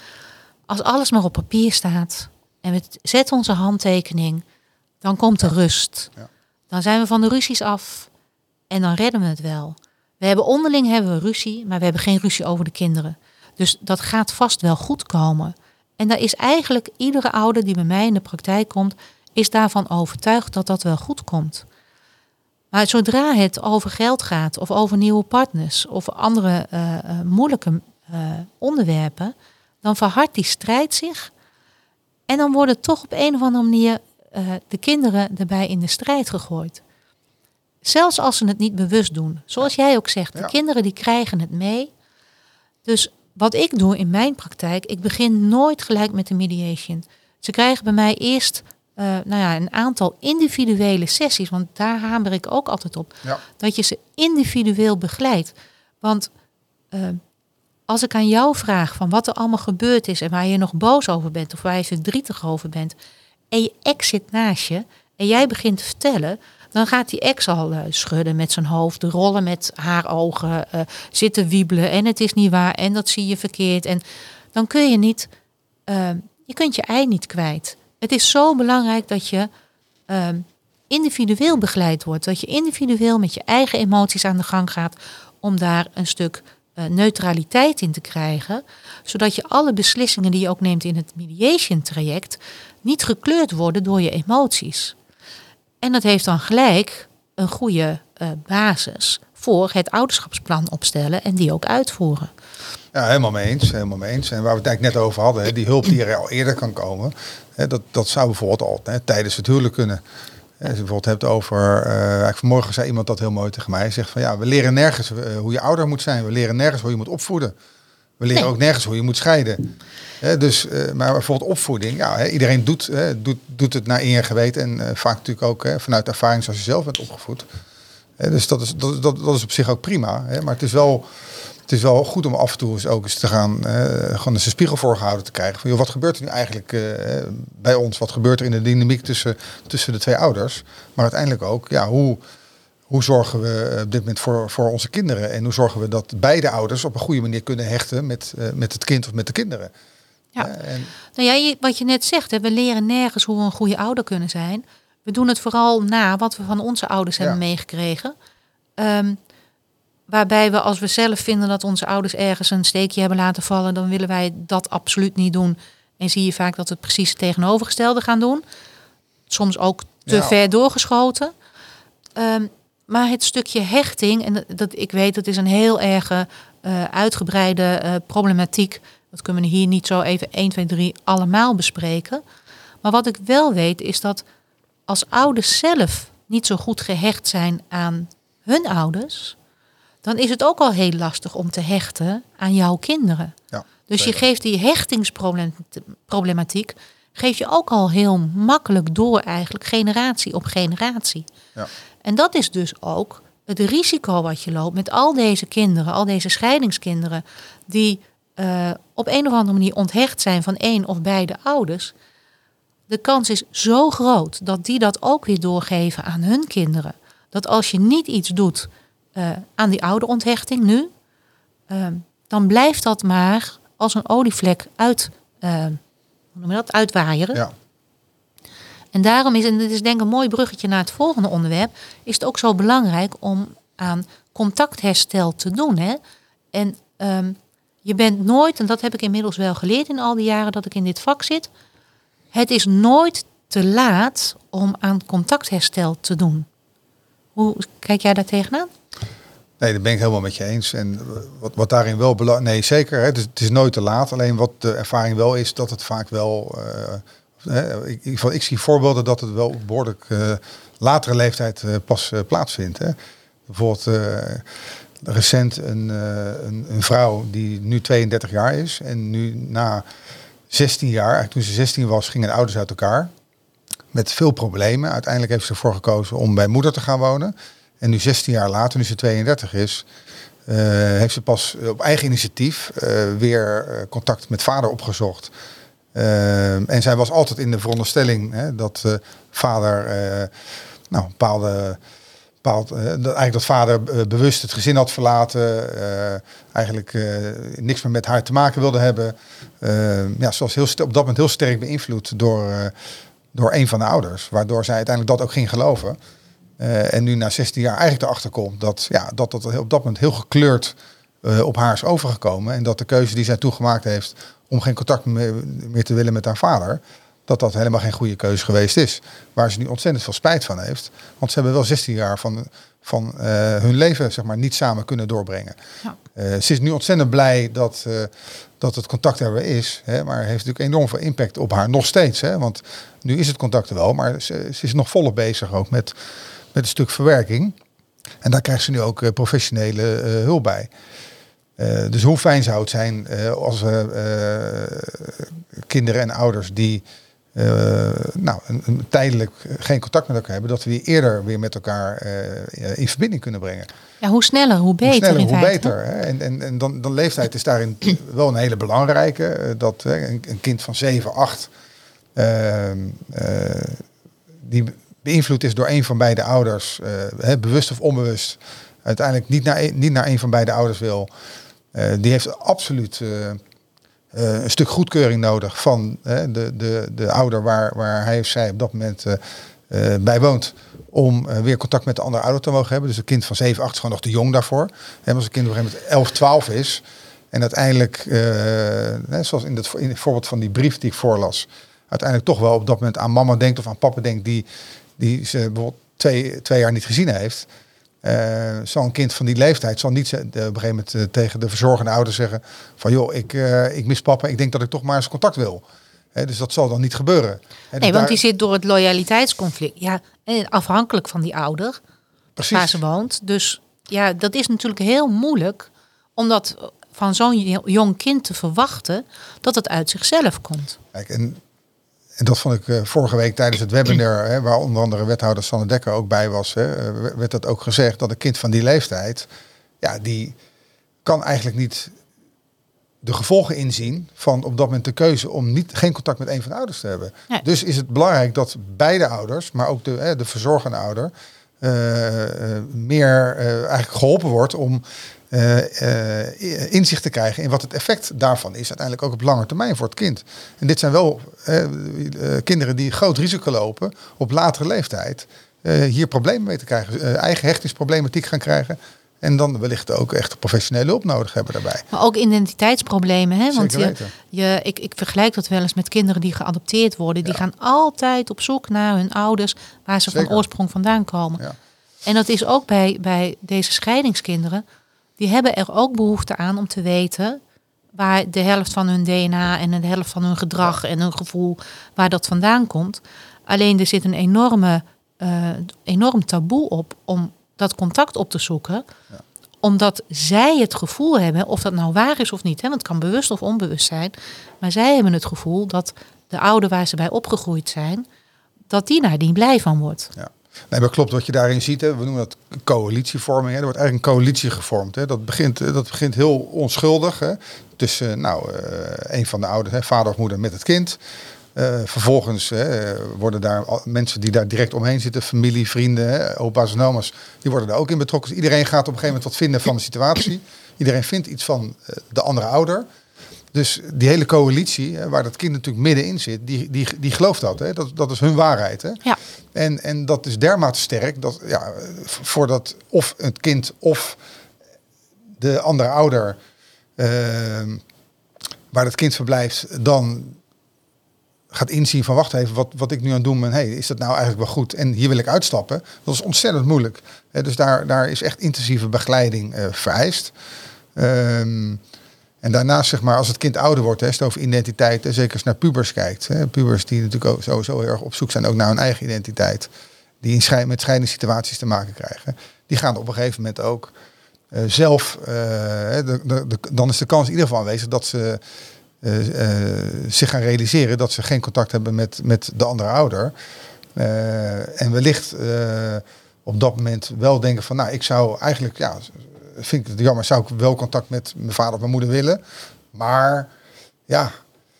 als alles maar op papier staat en we zetten onze handtekening, dan komt er rust. Ja. Dan zijn we van de ruzies af en dan redden we het wel. We hebben onderling hebben we ruzie, maar we hebben geen ruzie over de kinderen. Dus dat gaat vast wel goed komen. En daar is eigenlijk iedere ouder die bij mij in de praktijk komt, is daarvan overtuigd dat dat wel goed komt. Maar zodra het over geld gaat, of over nieuwe partners, of andere eh, moeilijke eh, onderwerpen, dan verhardt die strijd zich. En dan worden toch op een of andere manier eh, de kinderen erbij in de strijd gegooid. Zelfs als ze het niet bewust doen. Zoals jij ook zegt, de Ja. kinderen die krijgen het mee. Dus wat ik doe in mijn praktijk, ik begin nooit gelijk met de mediation. Ze krijgen bij mij eerst eh, nou ja, een aantal individuele sessies, want daar hamer ik ook altijd op. Ja. Dat je ze individueel begeleidt. Want als ik aan jou vraag van wat er allemaal gebeurd is en waar je nog boos over bent of waar je verdrietig over bent, en je ex zit naast je en jij begint te vertellen, dan gaat die ex al eh, schudden met zijn hoofd, rollen met haar ogen, eh, zitten wiebelen en het is niet waar en dat zie je verkeerd. En dan kun je niet, eh, je kunt je ei niet kwijt. Het is zo belangrijk dat je eh, individueel begeleid wordt, dat je individueel met je eigen emoties aan de gang gaat om daar een stuk eh, neutraliteit in te krijgen, zodat je alle beslissingen die je ook neemt in het mediation traject niet gekleurd worden door je emoties. En dat heeft dan gelijk een goede eh, basis voor het ouderschapsplan opstellen en die ook uitvoeren. Ja, helemaal mee eens. Helemaal mee eens. En waar we het eigenlijk net over hadden, die hulp die er al eerder kan komen, dat, dat zou bijvoorbeeld al tijdens het huwelijk kunnen. Als je bijvoorbeeld hebt over, eigenlijk vanmorgen zei iemand dat heel mooi tegen mij. Hij zegt van ja, we leren nergens eh, hoe je ouder moet zijn. We leren nergens hoe je moet opvoeden. We leren Nee. ook nergens hoe je moet scheiden. Dus, eh, maar bijvoorbeeld opvoeding, ja, hè, iedereen doet, doet, doet het naar eer geweten. En vaak natuurlijk ook vanuit ervaring zoals je zelf bent opgevoed. Dus dat is, dat, dat, dat is op zich ook prima. Hè? Maar het is wel het is wel goed om af en toe eens ook eens te gaan, uh, gewoon eens een spiegel voorgehouden te krijgen. Van, joh, wat gebeurt er nu eigenlijk uh, bij ons? Wat gebeurt er in de dynamiek tussen, tussen de twee ouders? Maar uiteindelijk ook, ja, hoe, hoe zorgen we op dit moment voor, voor onze kinderen? En hoe zorgen we dat beide ouders op een goede manier kunnen hechten met, uh, met het kind of met de kinderen? Ja, en... nou ja, wat je net zegt, hè, we leren nergens hoe we een goede ouder kunnen zijn. We doen het vooral na wat we van onze ouders hebben meegekregen. Um, Waarbij we als we zelf vinden dat onze ouders ergens een steekje hebben laten vallen, dan willen wij dat absoluut niet doen. En zie je vaak dat we precies het tegenovergestelde gaan doen. Soms ook te ja. ver doorgeschoten. Um, maar het stukje hechting, en dat, dat, ik weet dat is een heel erg uh, uitgebreide uh, problematiek. Dat kunnen we hier niet zo even 1, 2, 3 allemaal bespreken. Maar wat ik wel weet is dat als ouders zelf niet zo goed gehecht zijn aan hun ouders, dan is het ook al heel lastig om te hechten aan jouw kinderen. Ja, dus je geeft die hechtingsproblematiek, geef je ook al heel makkelijk door eigenlijk, generatie op generatie. Ja. En dat is dus ook het risico wat je loopt met al deze kinderen, al deze scheidingskinderen, die uh, op een of andere manier onthecht zijn van één of beide ouders. De kans is zo groot dat die dat ook weer doorgeven aan hun kinderen. Dat als je niet iets doet uh, aan die oude onthechting nu, uh, dan blijft dat maar als een olievlek uit, uh, hoe noem je dat, uitwaaieren. Ja. En daarom is, en dit is denk ik een mooi bruggetje naar het volgende onderwerp, is het ook zo belangrijk om aan contactherstel te doen. Hè? En um, je bent nooit, en dat heb ik inmiddels wel geleerd in al die jaren dat ik in dit vak zit, het is nooit te laat om aan contactherstel te doen. Hoe kijk jij daar tegenaan? Nee, dat ben ik helemaal met je eens. En wat, wat daarin wel belangrijk... Nee, zeker. Hè, het is nooit te laat. Alleen wat de ervaring wel is, dat het vaak wel... Uh, ik, ik, ik, zie voorbeelden dat het wel behoorlijk uh, latere leeftijd uh, pas plaatsvindt. Hè. Bijvoorbeeld recent een, een, een, vrouw die nu 32 jaar is. En nu na 16 jaar, toen ze 16 was, gingen de ouders uit elkaar. Met veel problemen. Uiteindelijk heeft ze ervoor gekozen om bij moeder te gaan wonen. En nu 16 jaar later, nu ze 32 is, uh, heeft ze pas op eigen initiatief uh, weer contact met vader opgezocht. en zij was altijd in de veronderstelling hè, dat vader nou, bepaalde bepaald, eigenlijk dat vader bewust het gezin had verlaten, eigenlijk niks meer met haar te maken wilde hebben. ja, ze was heel op dat moment heel sterk beïnvloed door, door een van de ouders, waardoor zij uiteindelijk dat ook ging geloven. En nu na 16 jaar eigenlijk erachter komt dat, ja, dat dat op dat moment heel gekleurd op haar is overgekomen. En dat de keuze die zij toegemaakt heeft om geen contact meer, meer te willen met haar vader, dat dat helemaal geen goede keuze geweest is. Waar ze nu ontzettend veel spijt van heeft. Want ze hebben wel 16 jaar van, van uh, hun leven zeg maar, niet samen kunnen doorbrengen. Ja. Uh, ze is nu ontzettend blij dat, uh, dat het contact er weer is. Hè, maar heeft natuurlijk enorm veel impact op haar nog steeds. Hè, want nu is het contact er wel, maar ze, ze is nog volop bezig ook met, met een stuk verwerking. En daar krijgt ze nu ook professionele hulp bij. dus hoe fijn zou het zijn als kinderen en ouders die nou, een, een, tijdelijk geen contact met elkaar hebben, dat we die eerder weer met elkaar in verbinding kunnen brengen. Ja, hoe sneller, hoe beter. Hoe sneller, hoe beter. Hè? En, en, en dan, dan leeftijd is daarin wel een hele belangrijke. Dat een, een, kind van 7, 8, ehm, die beïnvloed is door een van beide ouders, bewust of onbewust, uiteindelijk niet naar, niet naar een van beide ouders wil, die heeft absoluut uh, een stuk goedkeuring nodig van uh, de, de, de ouder waar, waar hij of zij op dat moment uh, bij woont. Om weer contact met de andere ouder te mogen hebben. Dus een kind van 7, 8 is gewoon nog te jong daarvoor. En als een kind op een gegeven moment 11, 12 is. En uiteindelijk, zoals in het, in het voorbeeld van die brief die ik voorlas. Uiteindelijk toch wel op dat moment aan mama denkt of aan papa denkt. Die, die ze bijvoorbeeld twee, twee jaar niet gezien heeft. Uh, Zo'n kind van die leeftijd zal niet uh, op een gegeven moment uh, tegen de verzorgende ouders zeggen van joh, ik, ik mis papa, ik denk dat ik toch maar eens contact wil. dus dat zal dan niet gebeuren. nee, dus want die zit door het loyaliteitsconflict. Ja, afhankelijk van die ouder Precies. waar ze woont. Dus ja, dat is natuurlijk heel moeilijk om dat van zo'n jong kind te verwachten dat het uit zichzelf komt. Kijk, en en dat vond ik eh, vorige week tijdens het webinar, hè, waar onder andere wethouder Sanne Dekker ook bij was, hè, eh, werd dat ook gezegd dat een kind van die leeftijd, ja, die kan eigenlijk niet de gevolgen inzien van op dat moment de keuze om niet, geen contact met een van de ouders te hebben. Dus is het belangrijk dat beide ouders, maar ook de, hè, de verzorgende ouder, eh, meer eigenlijk geholpen wordt om eh, inzicht te krijgen in wat het effect daarvan is, uiteindelijk ook op lange termijn voor het kind. En dit zijn wel eh, kinderen die groot risico lopen op latere leeftijd hier problemen mee te krijgen, eigen hechtingsproblematiek gaan krijgen. En dan wellicht ook echt professionele hulp nodig hebben daarbij. Maar ook identiteitsproblemen. Hè? Want je, je, ik, ik vergelijk dat wel eens met kinderen die geadopteerd worden. Die gaan altijd op zoek naar hun ouders waar ze Zeker. van oorsprong vandaan komen. Ja. En dat is ook bij, bij deze scheidingskinderen. Die hebben er ook behoefte aan om te weten waar de helft van hun DNA en de helft van hun gedrag en hun gevoel, waar dat vandaan komt. Alleen er zit een enorme, eh, enorm taboe op om dat contact op te zoeken. Ja. Omdat zij het gevoel hebben, of dat nou waar is of niet, hè, want het kan bewust of onbewust zijn. Maar zij hebben het gevoel dat de ouder waar ze bij opgegroeid zijn, dat die daar niet blij van wordt. Ja. Nee, maar klopt wat je daarin ziet. Hè. We noemen dat coalitievorming. Hè. Er wordt eigenlijk een coalitie gevormd. Hè. Dat, begint, eh, dat begint heel onschuldig. Hè. Tussen eh, nou, eh, een van de ouders, hè, vader of moeder met het kind. Vervolgens hè, worden daar mensen die daar direct omheen zitten, familie, vrienden, opa's en oma's, die worden daar ook in betrokken. Dus iedereen gaat op een gegeven moment wat vinden van de situatie. Iedereen vindt iets van de andere ouder. Dus die hele coalitie, hè, waar dat kind natuurlijk middenin zit, die, die, die gelooft dat. Hè? Dat, dat is hun waarheid. Hè? Ja. En, en dat is dermate sterk dat ja, voordat of het kind of de andere ouder ehm, waar het kind verblijft, dan gaat inzien van wacht even, wat, wat ik nu aan het doen ben, hey, is dat nou eigenlijk wel goed? En hier wil ik uitstappen. Dat is ontzettend moeilijk. Hè, dus daar, daar is echt intensieve begeleiding eh, vereist. Ehm, en daarnaast, zeg maar, als het kind ouder wordt, hè, over identiteit, hè, zeker als naar pubers kijkt. Hè, pubers die natuurlijk ook sowieso erg op zoek zijn ook naar hun eigen identiteit. Die in scheid- met scheidingssituaties te maken krijgen. Die gaan op een gegeven moment ook eh, zelf, eh, de, de, dan is de kans in ieder geval aanwezig dat ze eh, zich gaan realiseren dat ze geen contact hebben met, met de andere ouder. En wellicht op dat moment wel denken van, nou, ik zou eigenlijk, ja, vind ik het jammer, zou ik wel contact met mijn vader of mijn moeder willen. Maar ja,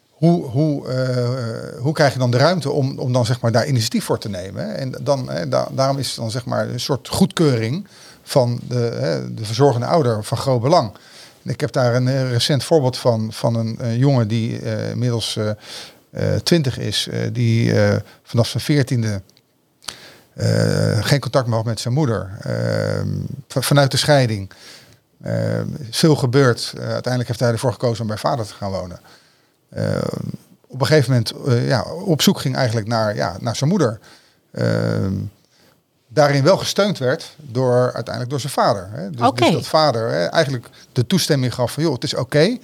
hoe, hoe, eh, hoe krijg je dan de ruimte om, om dan zeg maar daar initiatief voor te nemen? En dan, hè, da- daarom is dan zeg maar een soort goedkeuring van de, hè, de verzorgende ouder van groot belang. En ik heb daar een eh, recent voorbeeld van, van een, eh, jongen die eh, inmiddels eh, twintig is, die vanaf zijn veertiende geen contact meer had met zijn moeder. Ehm, vanuit de scheiding. Ehm, veel gebeurd. Eh, uiteindelijk heeft hij ervoor gekozen om bij vader te gaan wonen. Ehm, op een gegeven moment eh, ja, op zoek ging eigenlijk naar, ja, naar zijn moeder. Daarin wel gesteund werd door uiteindelijk door zijn vader. Hè. Dus, dus dat vader hè, eigenlijk de toestemming gaf van joh, het is oké.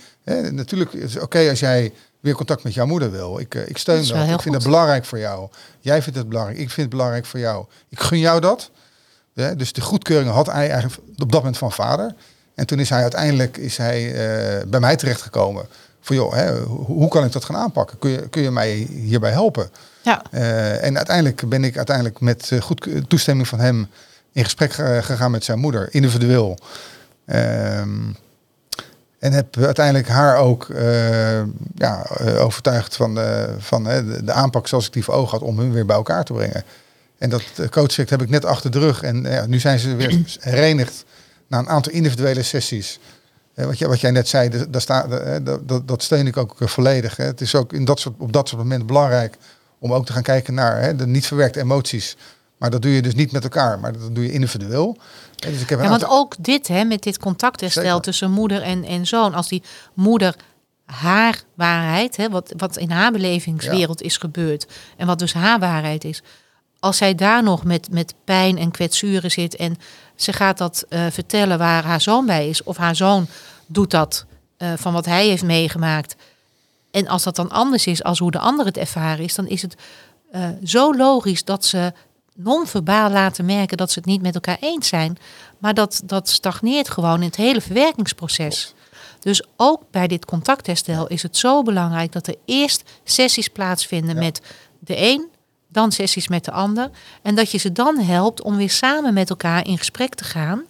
Natuurlijk is het oké als jij weer contact met jouw moeder wil. Ik, eh, ik steun Dat Ik vind goed. het belangrijk voor jou. Jij vindt het belangrijk. Ik vind het belangrijk voor jou. Ik gun jou dat. Dus de goedkeuring had hij eigenlijk op dat moment van vader. En toen is hij uiteindelijk is hij, eh, bij mij terechtgekomen. Van joh, hè, hoe, kan ik dat gaan aanpakken? Kun je, kun je mij hierbij helpen? Ja. Eh, en uiteindelijk ben ik uiteindelijk met eh, goed toestemming van hem in gesprek ge- gegaan met zijn moeder, individueel. Ehm, en heb uiteindelijk haar ook eh, ja, eh, overtuigd van, de, van eh, de, de aanpak zoals ik die voor ogen had om hun weer bij elkaar te brengen. En dat uh, coachtraject heb ik net achter de rug. En eh, ja, nu zijn ze weer herenigd na een aantal individuele sessies. Eh, wat, jij, wat jij net zei, daar staat, eh, dat, dat, dat steun ik ook eh, volledig. Hè. Het is ook in dat soort, op dat soort momenten belangrijk om ook te gaan kijken naar hè, de niet verwerkte emoties. Maar dat doe je dus niet met elkaar, maar dat doe je individueel. Eh, Dus ik heb Ja, want ook dit, hè, met dit contactherstel Zeker. tussen moeder en, en zoon. Als die moeder haar waarheid, hè, wat, wat in haar belevingswereld is gebeurd. En wat dus haar waarheid is. Als zij daar nog met, met pijn en kwetsuren zit. En ze gaat dat eh, vertellen waar haar zoon bij is. Of haar zoon doet dat eh, van wat hij heeft meegemaakt. En als dat dan anders is als hoe de ander het ervaren is. Dan is het eh, zo logisch dat ze non-verbaal laten merken dat ze het niet met elkaar eens zijn. Maar dat, dat stagneert gewoon in het hele verwerkingsproces. Dus ook bij dit contactherstel is het zo belangrijk dat er eerst sessies plaatsvinden Ja. met de een, dan sessies met de ander. En dat je ze dan helpt om weer samen met elkaar in gesprek te gaan.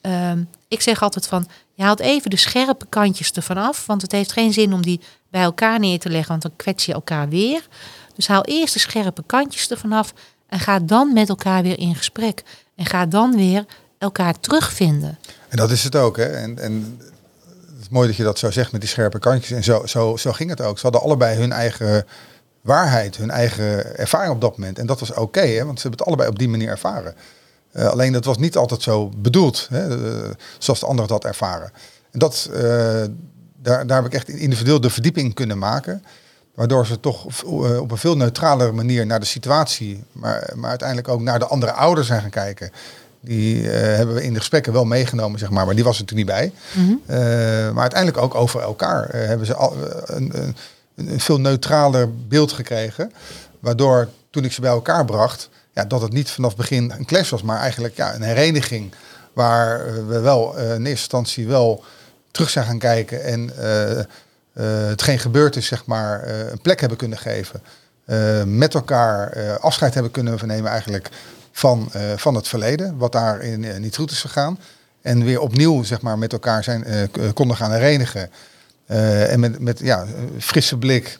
Ehm, ik zeg altijd van, je haalt even de scherpe kantjes ervan af. Want het heeft geen zin om die bij elkaar neer te leggen, want dan kwets je elkaar weer. Dus haal eerst de scherpe kantjes ervan af en ga dan met elkaar weer in gesprek. En ga dan weer elkaar terugvinden. En dat is het ook. Hè? En, en het is mooi dat je dat zo zegt met die scherpe kantjes. En zo, zo, zo ging het ook. Ze hadden allebei hun eigen waarheid, hun eigen ervaring op dat moment. En dat was oké, hè? want ze hebben het allebei op die manier ervaren. Eh, alleen dat was niet altijd zo bedoeld, hè? eh, zoals de anderen dat ervaren. En dat, eh, daar, daar heb ik echt individueel de verdieping in kunnen maken. Waardoor ze toch eh, op een veel neutralere manier naar de situatie, maar, maar uiteindelijk ook naar de andere ouders zijn gaan kijken. Die eh, hebben we in de gesprekken wel meegenomen, zeg maar, maar die was er natuurlijk niet bij. Eh, maar uiteindelijk ook over elkaar hebben ze al, een, een, een veel neutraler beeld gekregen. Waardoor toen ik ze bij elkaar bracht, ja, dat het niet vanaf het begin een clash was, maar eigenlijk ja, een hereniging. Waar we wel in eerste instantie wel terug zijn gaan kijken en eh, eh, hetgeen gebeurd is, zeg maar, eh, een plek hebben kunnen geven. Eh, met elkaar afscheid hebben kunnen vernemen eigenlijk van, van het verleden, wat daarin niet goed is gegaan. En weer opnieuw zeg maar, met elkaar zijn, konden gaan herenigen. En met, met ja, frisse blik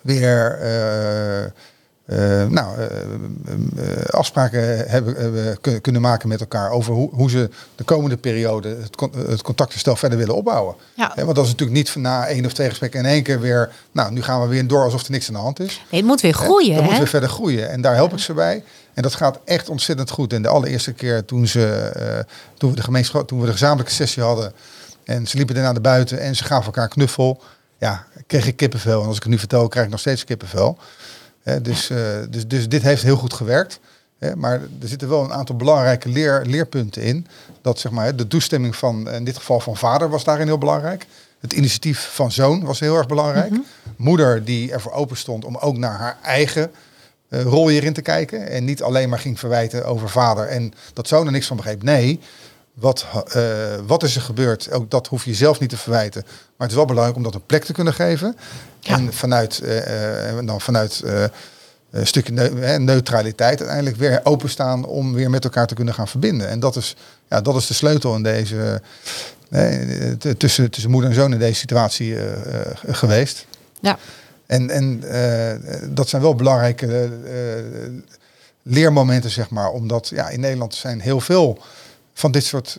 weer eh, nou, eh, eh, afspraken hebben, hebben kun- kunnen maken met elkaar over hoe, hoe ze de komende periode het, con- het contactstel verder willen opbouwen. Ja. Want dat is natuurlijk niet van na één of twee gesprekken in één keer weer, nou nu gaan we weer door alsof er niks aan de hand is. Nee, het moet weer groeien. Dat moet weer verder groeien. En daar help ik ze bij. En dat gaat echt ontzettend goed. En de allereerste keer toen, ze, toen, we de gemeenschap, toen we de gezamenlijke sessie hadden. En ze liepen daarna naar buiten en ze gaven elkaar knuffel. Ja, kreeg ik kippenvel. En als ik het nu vertel, krijg ik nog steeds kippenvel. Dus, eh, dus, dus dit heeft heel goed gewerkt. Maar er zitten wel een aantal belangrijke leer, leerpunten in. Dat zeg maar, de toestemming van, in dit geval van vader was daarin heel belangrijk. Het initiatief van zoon was heel erg belangrijk. Moeder die ervoor open stond om ook naar haar eigen eh, rol hierin te kijken. En niet alleen maar ging verwijten over vader en dat zoon er niks van begreep. Nee, wat, eh, wat is er gebeurd? Ook dat hoef je zelf niet te verwijten. Maar het is wel belangrijk om dat een plek te kunnen geven. Ja. En vanuit, en dan vanuit eh, een stukje neutraliteit uiteindelijk weer openstaan om weer met elkaar te kunnen gaan verbinden. En dat is, ja, dat is de sleutel in deze, tussen, tussen moeder en zoon in deze situatie geweest. Ja. En, en dat zijn wel belangrijke leermomenten, zeg maar. Omdat ja, in Nederland zijn heel veel van dit soort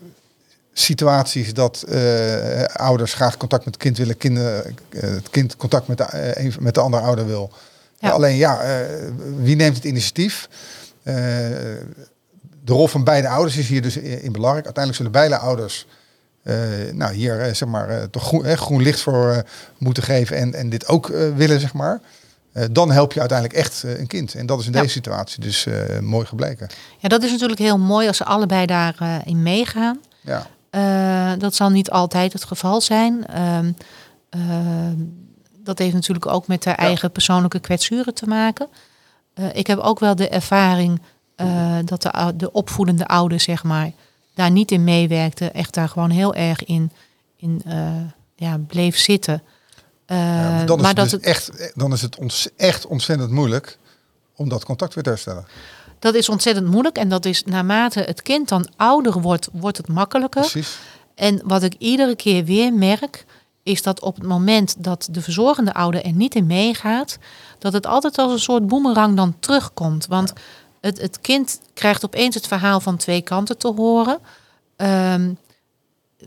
situaties dat eh, ouders graag contact met het kind willen, kinderen, eh, het kind contact met de, eh, een- met de andere ouder wil. Ja. Alleen ja, wie neemt het initiatief? De rol van beide ouders is hier dus in, belangrijk. Uiteindelijk zullen beide ouders eh, nou, hier zeg maar, toch groen, groen licht voor moeten geven en, en dit ook willen, zeg maar. Eh, dan help je uiteindelijk echt eh, een kind. En dat is in Ja. deze situatie dus eh, mooi gebleken. Ja, dat is natuurlijk heel mooi als ze allebei daarin in meegaan. Ja. Dat zal niet altijd het geval zijn. Ehm, ehm, dat heeft natuurlijk ook met de eigen persoonlijke kwetsuren te maken. Ik heb ook wel de ervaring dat de, de opvoedende ouder, zeg maar, daar niet in meewerkte. Echt daar gewoon heel erg in, in ja, bleef zitten. Ja, dan is maar dat dus het, echt, dan is het ons, echt ontzettend moeilijk om dat contact weer te herstellen. dat is ontzettend moeilijk. En dat is naarmate het kind dan ouder wordt, wordt het makkelijker. Precies. En wat ik iedere keer weer merk, is dat op het moment dat de verzorgende ouder er niet in meegaat, dat het altijd als een soort boemerang dan terugkomt. Want het, het kind krijgt opeens het verhaal van twee kanten te horen. Ehm,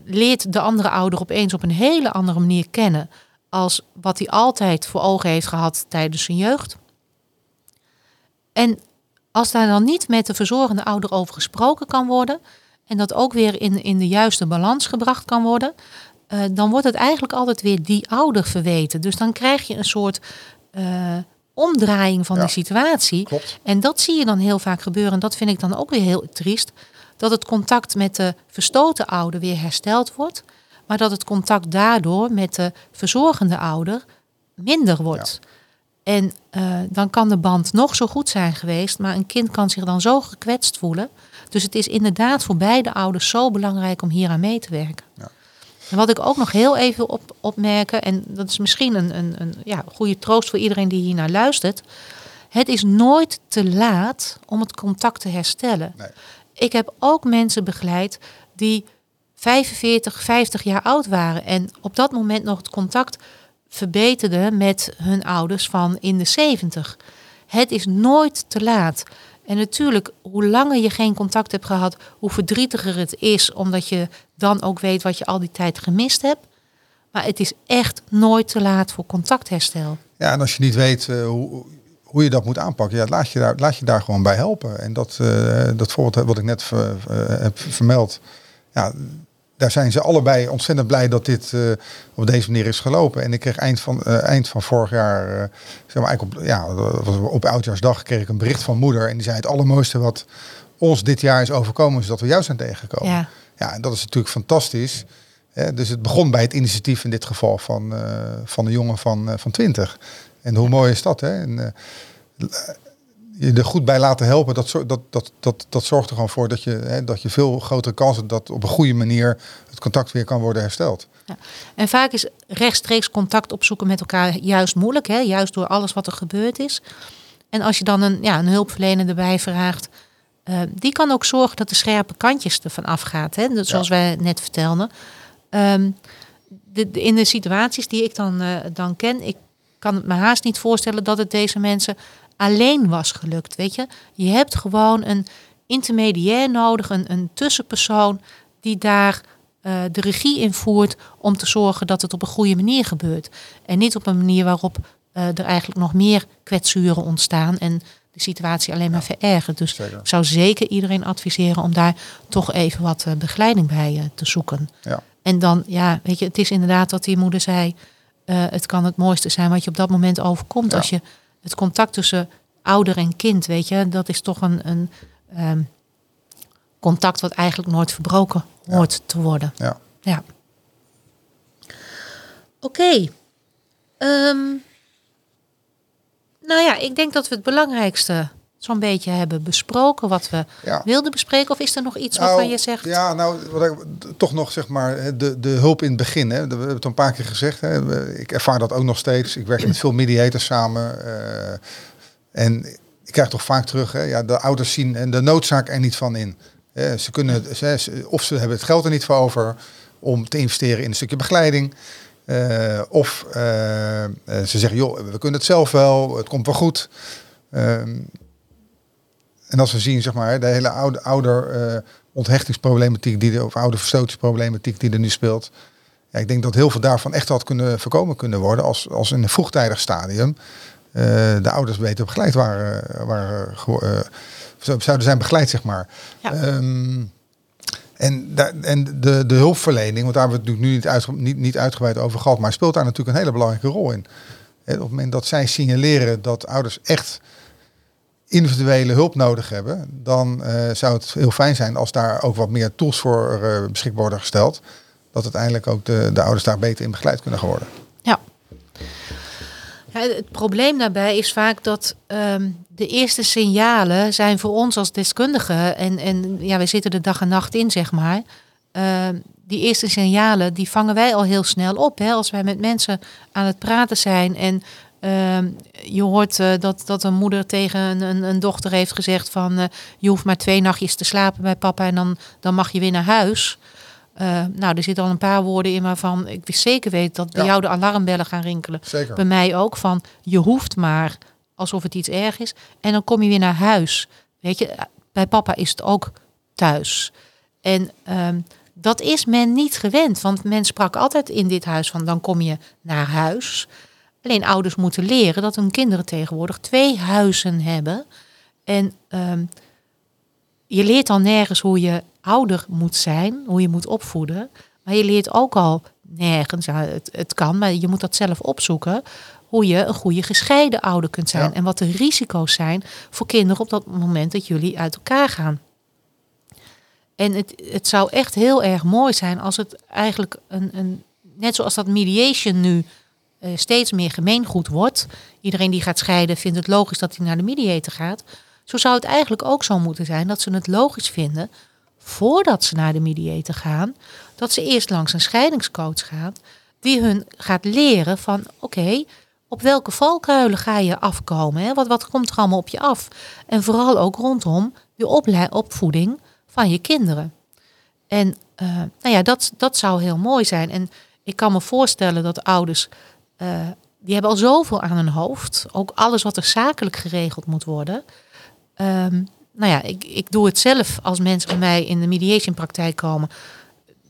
leert de andere ouder opeens op een hele andere manier kennen als wat hij altijd voor ogen heeft gehad tijdens zijn jeugd. En als daar dan niet met de verzorgende ouder over gesproken kan worden, en dat ook weer in, in de juiste balans gebracht kan worden, eh, dan wordt het eigenlijk altijd weer die ouder verweten. Dus dan krijg je een soort eh, omdraaiing van Ja. die situatie. Klopt. En dat zie je dan heel vaak gebeuren. En dat vind ik dan ook weer heel triest. Dat het contact met de verstoten ouder weer hersteld wordt. Maar dat het contact daardoor met de verzorgende ouder minder wordt. En eh, dan kan de band nog zo goed zijn geweest. Maar een kind kan zich dan zo gekwetst voelen. Dus het is inderdaad voor beide ouders zo belangrijk om hier aan mee te werken. En wat ik ook nog heel even op, opmerken, en dat is misschien een, een, een ja, goede troost voor iedereen die hier naar luistert. Het is nooit te laat om het contact te herstellen. Nee. Ik heb ook mensen begeleid die 45, 50 jaar oud waren en op dat moment nog het contact verbeterden met hun ouders van in de 70. Het is nooit te laat. En natuurlijk, hoe langer je geen contact hebt gehad, hoe verdrietiger het is, omdat je dan ook weet wat je al die tijd gemist hebt. Maar het is echt nooit te laat voor contactherstel. Ja, en als je niet weet eh, hoe, hoe je dat moet aanpakken, ja, laat, je daar, laat je daar gewoon bij helpen. En dat, eh, dat voorbeeld wat ik net eh, heb vermeld, ja, daar zijn ze allebei ontzettend blij dat dit eh, op deze manier is gelopen. En ik kreeg eind van, eh, eind van vorig jaar, eh, zeg maar eigenlijk op, ja, op Oudjaarsdag, kreeg ik een bericht van moeder. En die zei het allermooiste wat ons dit jaar is overkomen, is dat we jou zijn tegengekomen. Ja. Ja, en dat is natuurlijk fantastisch. Hè, dus het begon bij het initiatief in dit geval van, van de jongen van, van 20. En hoe mooi is dat? Hè? En, je er goed bij laten helpen, dat, dat, dat, dat, dat zorgt er gewoon voor dat je, hè, dat je veel grotere kans hebt dat op een goede manier het contact weer kan worden hersteld. En vaak is rechtstreeks contact opzoeken met elkaar juist moeilijk, hè? juist door alles wat er gebeurd is. En als je dan een, ja, een hulpverlener erbij vraagt, eh, die kan ook zorgen dat de scherpe kantjes ervan afgaat. Hè? Dat, zoals wij net vertelden. Ehm, de, de- in de situaties die ik dan, eh, dan ken, ik kan het me haast niet voorstellen dat het deze mensen alleen was gelukt. Weet je, je hebt gewoon een intermediair nodig, een, een tussenpersoon die daar eh, de regie in voert om te zorgen dat het op een goede manier gebeurt. En niet op een manier waarop eh, er eigenlijk nog meer kwetsuren ontstaan en de situatie alleen maar verergert. Dus Zeker. ik zou zeker iedereen adviseren om daar toch even wat eh, begeleiding bij te zoeken. Ja. En dan, ja, weet je, het is inderdaad wat die moeder zei. het kan het mooiste zijn wat je op dat moment overkomt. Ja. Als je het contact tussen ouder en kind, weet je, dat is toch een, een ehm, contact wat eigenlijk nooit verbroken hoort te worden. Ja. Ja. Oké. Ehm, nou ja, ik denk dat we het belangrijkste zo'n beetje hebben besproken. Wat we Ja. wilden bespreken. Of is er nog iets Nou, waarvan je zegt... Ja, nou, wat ik, toch nog zeg maar de, de hulp in het begin. Hè. We hebben het een paar keer gezegd. Hè. Ik ervaar dat ook nog steeds. Ik werk met veel mediators samen. eh, en ik krijg toch vaak terug, hè, ja, de ouders zien en de noodzaak er niet van in. Eh, ze kunnen, ze, of ze hebben het geld er niet voor over om te investeren in een stukje begeleiding. Eh, of eh, ze zeggen, joh, we kunnen het zelf wel, het komt wel goed. Ehm, en als we zien, zeg maar, de hele oude, ouder eh, onthechtingsproblematiek die er, of oude verstotingsproblematiek die er nu speelt. Ja, ik denk dat heel veel daarvan echt had kunnen voorkomen kunnen worden als, als in een vroegtijdig stadium eh, de ouders beter begeleid waren, waren eh, zo- zouden zijn begeleid, zeg maar. Ja. Ehm, en, en de, de hulpverlening, want daar hebben we het nu niet, uitge, niet, niet uitgebreid over gehad, maar speelt daar natuurlijk een hele belangrijke rol in. Op het moment dat zij signaleren dat ouders echt individuele hulp nodig hebben, dan eh, zou het heel fijn zijn als daar ook wat meer tools voor eh, beschikbaar worden gesteld. Dat uiteindelijk ook de, de ouders daar beter in begeleid kunnen worden. Ja. Ja, het probleem daarbij is vaak dat ehm, de eerste signalen zijn voor ons als deskundigen. En, en ja, wij zitten er dag en nacht in, zeg maar. Ehm, die eerste signalen, die vangen wij al heel snel op. Hè? Als wij met mensen aan het praten zijn en ehm, je hoort eh, dat, dat een moeder tegen een, een, een dochter heeft gezegd van... eh, je hoeft maar twee nachtjes te slapen bij papa en dan, dan mag je weer naar huis. Eh, nou, er zitten al een paar woorden in waarvan ik zeker weet dat bij Ja. jou de alarmbellen gaan rinkelen. Zeker. Bij mij ook van je hoeft maar alsof het iets erg is. En dan kom je weer naar huis. Weet je, bij papa is het ook thuis. En ehm, dat is men niet gewend. Want men sprak altijd in dit huis van dan kom je naar huis. Alleen ouders moeten leren dat hun kinderen tegenwoordig twee huizen hebben. En ehm, je leert al nergens hoe je ouder moet zijn, hoe je moet opvoeden. Maar je leert ook al nergens, ja, het, het kan, maar je moet dat zelf opzoeken. Hoe je een goede gescheiden ouder kunt zijn. Ja. En wat de risico's zijn voor kinderen op dat moment dat jullie uit elkaar gaan. En het, het zou echt heel erg mooi zijn als het eigenlijk een, een net zoals dat mediation nu eh, steeds meer gemeengoed wordt. Iedereen die gaat scheiden vindt het logisch dat hij naar de mediator gaat. Zo zou het eigenlijk ook zo moeten zijn dat ze het logisch vinden voordat ze naar de mediator gaan, dat ze eerst langs een scheidingscoach gaan, die hun gaat leren van oké, op welke valkuilen ga je afkomen? Hè? Wat, wat komt er allemaal op je af? En vooral ook rondom de opvoeding van je kinderen. En uh, nou ja, dat, dat zou heel mooi zijn. En ik kan me voorstellen dat ouders, uh, die hebben al zoveel aan hun hoofd. Ook alles wat er zakelijk geregeld moet worden. Um, nou ja, ik, ik doe het zelf als mensen bij mij in de mediation praktijk komen.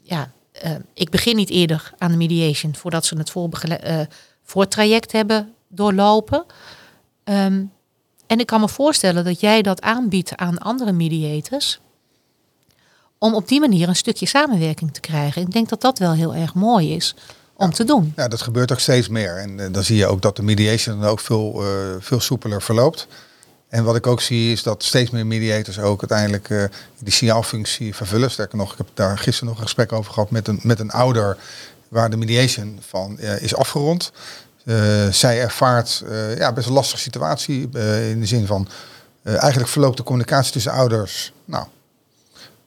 Ja, uh, ik begin niet eerder aan de mediation voordat ze het voorbegle- voortraject hebben doorlopen. Um, en ik kan me voorstellen dat jij dat aanbiedt aan andere mediators om op die manier een stukje samenwerking te krijgen. Ik denk dat dat wel heel erg mooi is om te doen. Ja, dat gebeurt ook steeds meer. En uh, dan zie je ook dat de mediation dan ook veel, uh, veel soepeler verloopt. En wat ik ook zie is dat steeds meer mediators ook uiteindelijk uh, die signaalfunctie vervullen. Sterker nog, ik heb daar gisteren nog een gesprek over gehad met een, met een ouder waar de mediation van is afgerond. zij ervaart ja, best een lastige situatie in de zin van eigenlijk verloopt de communicatie tussen ouders nou,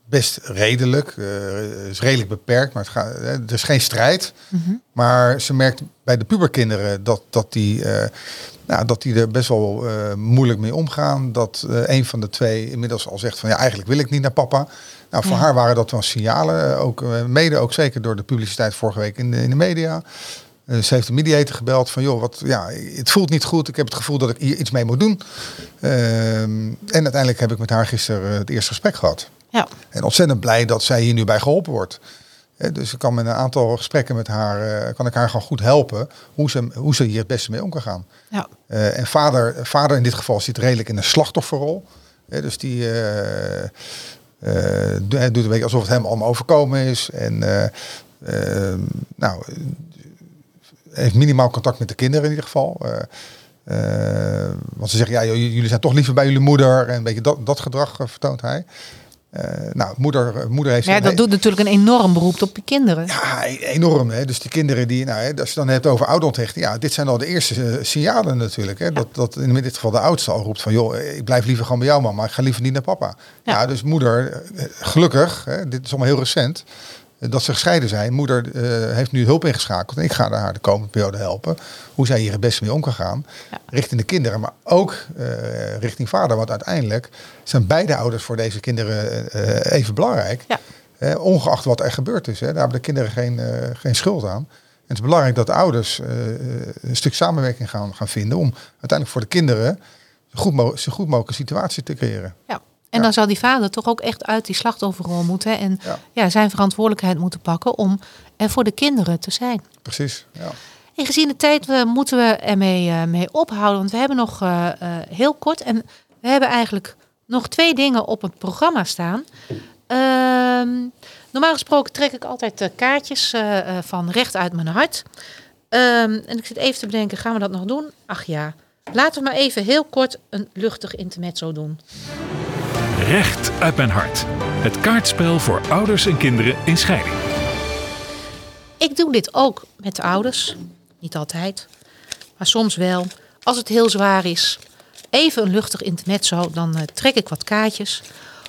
best redelijk. Uh, is redelijk beperkt, maar het gaat, uh, er is geen strijd. Mm -hmm. Maar ze merkt bij de puberkinderen dat, dat, die, uh, nou, dat die er best wel moeilijk mee omgaan. Dat een van de twee inmiddels al zegt van ja, eigenlijk wil ik niet naar papa. Nou, voor ja. haar waren dat wel signalen. Ook, mede ook zeker door de publiciteit vorige week in de, in de media. ze heeft de mediator gebeld van joh, wat, ja, het voelt niet goed. Ik heb het gevoel dat ik hier iets mee moet doen. Ehm, en uiteindelijk heb ik met haar gisteren het eerste gesprek gehad. Ja. En ontzettend blij dat zij hier nu bij geholpen wordt. Dus ik kan met een aantal gesprekken met haar, kan ik haar gewoon goed helpen hoe ze, hoe ze hier het beste mee om kan gaan. Ja. Uh, en vader, vader in dit geval zit redelijk in een slachtofferrol. dus die uh, doet een beetje alsof het hem allemaal overkomen is. En nou, heeft minimaal contact met de kinderen in ieder geval. want ze zeggen, ja, jullie zijn toch liever bij jullie moeder. En een beetje dat, dat gedrag vertoont hij. Uh, nou, moeder, moeder heeft. Ja, dat doet natuurlijk een enorm beroep op je kinderen. Ja, enorm. Hè. Dus die kinderen die, nou, hè, als je dan hebt over ouderontwrichting, ja, dit zijn al de eerste uh, signalen natuurlijk. Hè, ja. Dat, dat in dit geval de oudste al roept van, joh, ik blijf liever gewoon bij jou, mama, ik ga liever niet naar papa. Ja, ja dus moeder, gelukkig, hè, dit is allemaal heel recent, dat ze gescheiden zijn. Moeder uh, heeft nu hulp ingeschakeld en ik ga haar de komende periode helpen. Hoe zij hier het beste mee om kan gaan. Ja. Richting de kinderen, maar ook uh, richting vader. Want uiteindelijk zijn beide ouders voor deze kinderen uh, even belangrijk. Ja. ongeacht wat er gebeurd is. Hè. Daar hebben de kinderen geen, geen schuld aan. En het is belangrijk dat de ouders een stuk samenwerking gaan, gaan vinden. Om uiteindelijk voor de kinderen zo goed, mo zo goed mogelijke situatie te creëren. Ja. En dan zal die vader toch ook echt uit die slachtofferrol moeten en ja. zijn verantwoordelijkheid moeten pakken om er voor de kinderen te zijn. Precies. Ja. En gezien de tijd moeten we ermee uh, mee ophouden, want we hebben nog uh, uh, heel kort en we hebben eigenlijk nog twee dingen op het programma staan. Ehm, normaal gesproken trek ik altijd kaartjes van recht uit mijn hart. Um, en ik zit even te bedenken, gaan we dat nog doen? Ach ja, laten we maar even heel kort een luchtig intermezzo doen. Recht uit mijn hart. Het kaartspel voor ouders en kinderen in scheiding. Ik doe dit ook met de ouders. Niet altijd, maar soms wel. Als het heel zwaar is, even een luchtig intermezzo, dan uh, trek ik wat kaartjes.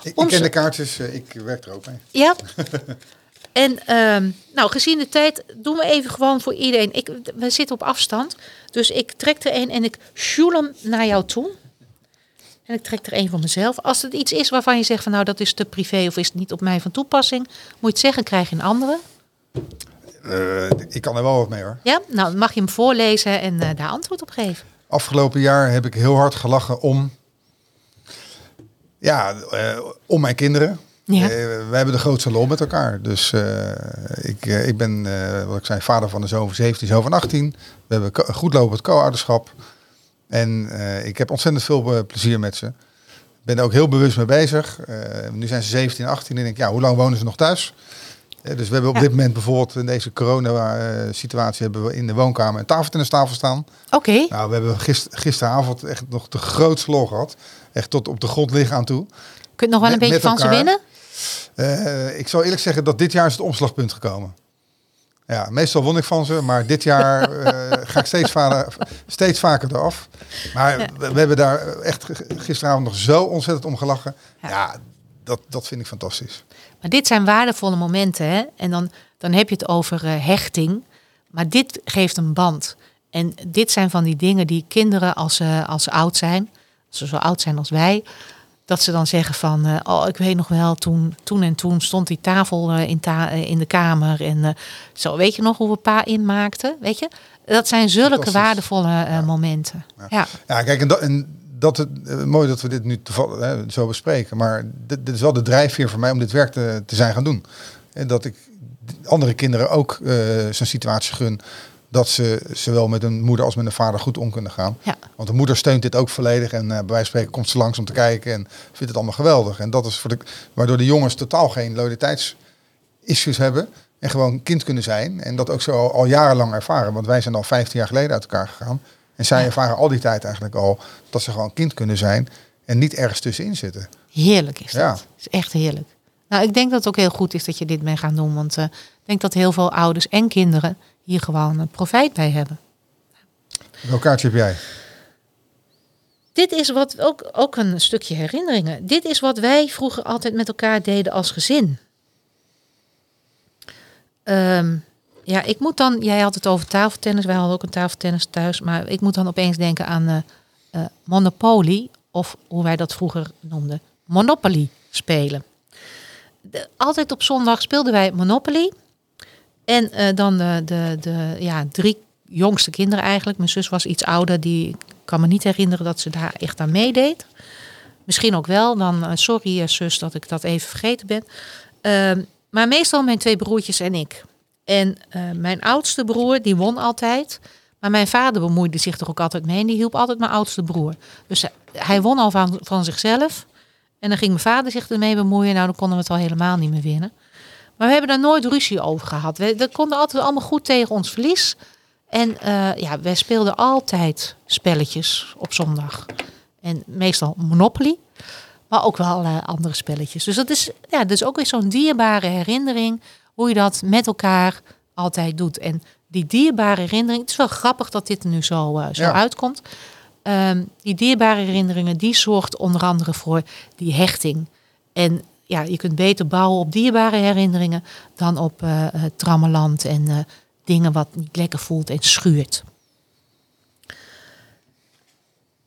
Ik, ik ken de kaartjes, uh, ik werk er ook mee. Ja. en uh, nou, gezien de tijd doen we even gewoon voor iedereen. Ik, we zitten op afstand, dus ik trek er een en ik sjoel hem naar jou toe. En ik trek er één van mezelf. Als het iets is waarvan je zegt van nou dat is te privé of is het niet op mij van toepassing, moet je het zeggen, krijg je een andere. Uh, ik kan er wel wat mee hoor. Ja, nou mag je hem voorlezen en uh, daar antwoord op geven. Afgelopen jaar heb ik heel hard gelachen om, ja, uh, om mijn kinderen. Ja. we hebben de grootste lol met elkaar. Dus ik, ik ben, wat ik zei, vader van een zoon van 17, zoon van 18. We hebben goed lopend co-ouderschap. En uh, ik heb ontzettend veel plezier met ze. Ik ben er ook heel bewust mee bezig. Uh, nu zijn ze 17, 18 en ik denk, ja, hoe lang wonen ze nog thuis? Dus we hebben op ja. dit moment bijvoorbeeld in deze corona-situatie hebben we in de woonkamer een tafeltennistafel staan. Oké. Okay. Nou, we hebben gister, gisteravond echt nog de grootste lol gehad. Echt tot op de grond liggen aan toe. Kun je nog wel een met, beetje van ze winnen? ik zal eerlijk zeggen dat dit jaar is het omslagpunt gekomen. Ja, meestal won ik van ze, maar dit jaar uh, ga ik steeds, vader, steeds vaker eraf. Maar ja. we, we, hebben daar echt gisteravond nog zo ontzettend om gelachen. Ja, ja dat, dat vind ik fantastisch. Maar dit zijn waardevolle momenten. Hè? En dan, dan heb je het over eh, hechting. Maar dit geeft een band. En dit zijn van die dingen die kinderen, als ze, als ze oud zijn, als ze zo oud zijn als wij, dat ze dan zeggen van, eh, oh, ik weet nog wel, toen, toen en toen stond die tafel eh, in, ta eh, in de kamer. En zo, weet je nog hoe we pa inmaakten? Weet je? Dat zijn zulke waardevolle momenten. Ja. Ja, kijk, en dat, en dat het, mooi dat we dit nu toevallig hè, zo bespreken. Maar dit, dit is wel de drijfveer voor mij om dit werk te, te zijn gaan doen. En dat ik andere kinderen ook zo'n situatie gun. Dat ze zowel met een moeder als met een vader goed om kunnen gaan. Ja. Want de moeder steunt dit ook volledig. En eh, bij wijze van spreken komt ze langs om te kijken. En vindt het allemaal geweldig. En dat is voor de, waardoor de jongens totaal geen loyaliteitsissues hebben. En gewoon kind kunnen zijn. En dat ook zo al, al jarenlang ervaren. Want wij zijn al 15 jaar geleden uit elkaar gegaan. En zij ervaren al die tijd eigenlijk al dat ze gewoon kind kunnen zijn. En niet ergens tussenin zitten. Heerlijk is dat. Ja. is echt heerlijk. Nou, ik denk dat het ook heel goed is dat je dit bent gaan doen. Want eh, ik denk dat heel veel ouders en kinderen hier gewoon een profijt bij hebben. Welk kaartje heb jij? Dit is wat ook, ook een stukje herinneringen. Dit is wat wij vroeger altijd met elkaar deden als gezin. Ehm, ja, ik moet dan. Jij had het over tafeltennis. Wij hadden ook een tafeltennis thuis. Maar ik moet dan opeens denken aan eh, eh, Monopoly. Of hoe wij dat vroeger noemden. Monopoly spelen. De- altijd op zondag speelden wij Monopoly. En eh, dan de, de, de ja, drie jongste kinderen eigenlijk. Mijn zus was iets ouder. Die kan me niet herinneren dat ze daar echt aan meedeed. Misschien ook wel. Dan eh, sorry eh, zus dat ik dat even vergeten ben. Ehm, maar meestal mijn twee broertjes en ik. En eh, mijn oudste broer, die won altijd. Maar mijn vader bemoeide zich er ook altijd mee. En die hielp altijd mijn oudste broer. Dus hij, hij won al van, van zichzelf. En dan ging mijn vader zich ermee bemoeien. Nou, dan konden we het al helemaal niet meer winnen. Maar we hebben daar nooit ruzie over gehad. We dat konden altijd allemaal goed tegen ons verlies. En eh, ja, wij speelden altijd spelletjes op zondag. En meestal Monopoly. Maar ook wel allerlei andere spelletjes. Dus dat is, ja, dat is ook weer zo'n dierbare herinnering. Hoe je dat met elkaar altijd doet. En die dierbare herinnering. Het is wel grappig dat dit er nu zo, eh, zo Ja. uitkomt. Ehm, die dierbare herinneringen, die zorgt onder andere voor die hechting. En ja, je kunt beter bouwen op dierbare herinneringen dan op eh eh, trammeland en eh, dingen wat niet lekker voelt en schuurt.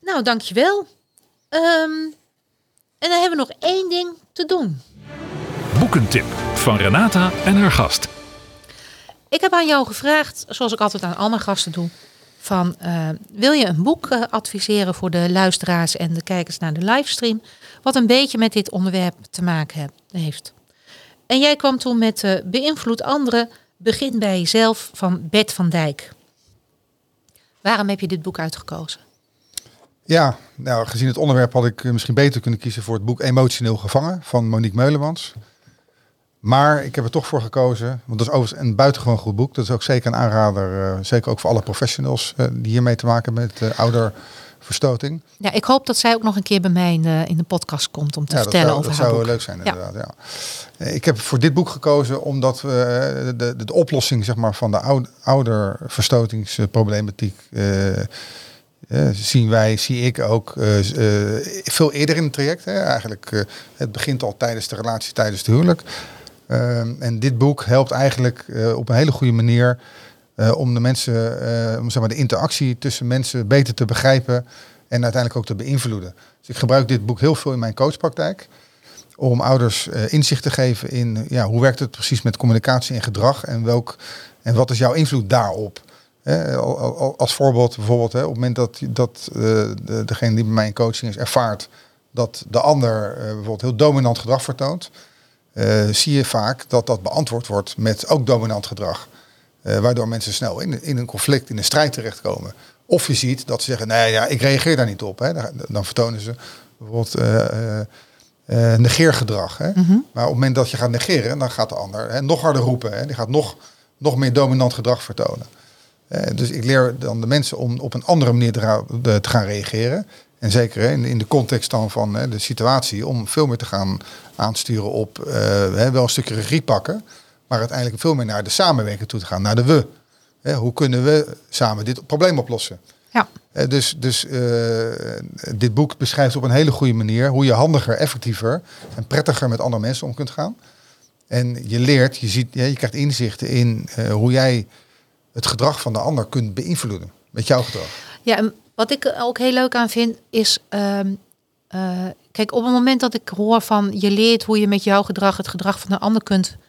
Nou, dankjewel. Ehm en dan hebben we nog één ding te doen. Boekentip van Renata en haar gast. Ik heb aan jou gevraagd, zoals ik altijd aan al mijn gasten doe, van wil je een boek adviseren voor de luisteraars en de kijkers naar de livestream, wat een beetje met dit onderwerp te maken heeft. En jij kwam toen met eh, Beïnvloed anderen, begin bij jezelf van Bert van Dijk. Waarom heb je dit boek uitgekozen? Ja, nou, gezien het onderwerp had ik eh, misschien beter kunnen kiezen voor het boek Emotioneel Gevangen van Monique Meulemans. Maar ik heb er toch voor gekozen, want dat is overigens een buitengewoon goed boek. Dat is ook zeker een aanrader, eh, zeker ook voor alle professionals die hiermee te maken met uh, ouderverstoting. Ja, ik hoop dat zij ook nog een keer bij mij in de, in de podcast komt om te Ja, dat vertellen zou, over dat haar zou boek. leuk zijn inderdaad. Ja. Ik heb voor dit boek gekozen omdat we eh, de, de, de oplossing zeg maar, van de oude, ouderverstotingsproblematiek eh, eh, zien wij, zie ik ook veel eerder in het traject. Hè. Eigenlijk, het begint al tijdens de relatie, tijdens het huwelijk. Ehm, en dit boek helpt eigenlijk op een hele goede manier eh, om de mensen, eh, om zeg maar de interactie tussen mensen beter te begrijpen en uiteindelijk ook te beïnvloeden. Dus ik gebruik dit boek heel veel in mijn coachpraktijk om ouders eh, inzicht te geven in ja, hoe werkt het precies met communicatie en gedrag en welk en wat is jouw invloed daarop. Als voorbeeld bijvoorbeeld, op het moment dat, dat de, degene die bij mij in coaching is ervaart dat de ander bijvoorbeeld heel dominant gedrag vertoont, zie je vaak dat dat beantwoord wordt met ook dominant gedrag. Eh, waardoor mensen snel in, in een conflict, in een strijd terechtkomen. Of je ziet dat ze zeggen, nee ja, ik reageer daar niet op. Hè. Dan, dan vertonen ze bijvoorbeeld eh, eh, negeergedrag. Hè. Maar op het moment dat je gaat negeren, dan gaat de ander hè, nog harder roepen. Hè. Die gaat nog, nog meer dominant gedrag vertonen. Dus ik leer dan de mensen om op een andere manier te, gaan- de- te gaan reageren. En zeker hè, in, in de context dan van hè, de situatie, om veel meer te gaan aansturen op hè, wel een stukje regie pakken, maar uiteindelijk veel meer naar de samenwerking toe te gaan, naar de we. Hè, hoe kunnen we samen dit probleem oplossen? Ja. Eh, dus dus eh, dit boek beschrijft op een hele goede manier hoe je handiger, effectiever en prettiger met andere mensen om kunt gaan. En je leert, je, ziet, ja, je krijgt inzichten in eh, hoe jij het gedrag van de ander kunt beïnvloeden met jouw gedrag. Ja, en wat ik ook heel leuk aan vind is. ehm, eh, kijk, op het moment dat ik hoor van je leert hoe je met jouw gedrag het gedrag van de ander kunt beïnvloeden,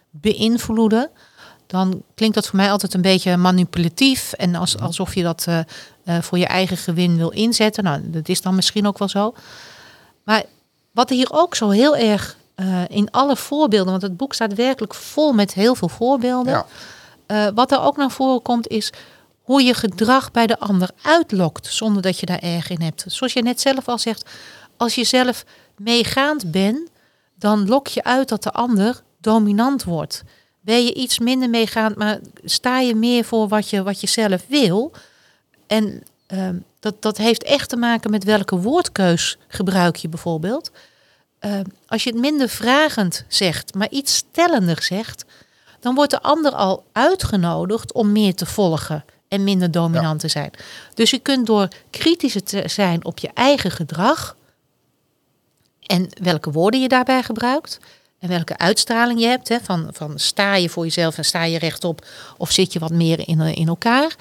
dan klinkt dat voor mij altijd een beetje manipulatief en als, alsof je dat eh, eh, voor je eigen gewin wil inzetten. Nou, dat is dan misschien ook wel zo. Maar wat hier ook zo heel erg eh, in alle voorbeelden, want het boek staat werkelijk vol met heel veel voorbeelden. Ja. Wat er ook naar voren komt is hoe je gedrag bij de ander uitlokt zonder dat je daar erg in hebt. Zoals je net zelf al zegt, als je zelf meegaand bent, dan lok je uit dat de ander dominant wordt. Ben je iets minder meegaand, maar sta je meer voor wat je, wat je zelf wil. En ehm, dat, dat heeft echt te maken met welke woordkeus gebruik je bijvoorbeeld. Ehm, als je het minder vragend zegt, maar iets stellender zegt, dan wordt de ander al uitgenodigd om meer te volgen en minder dominant te zijn. Dus je kunt door kritischer te zijn op je eigen gedrag en welke woorden je daarbij gebruikt en welke uitstraling je hebt, hè, van, van sta je voor jezelf en sta je rechtop of zit je wat meer in, in elkaar.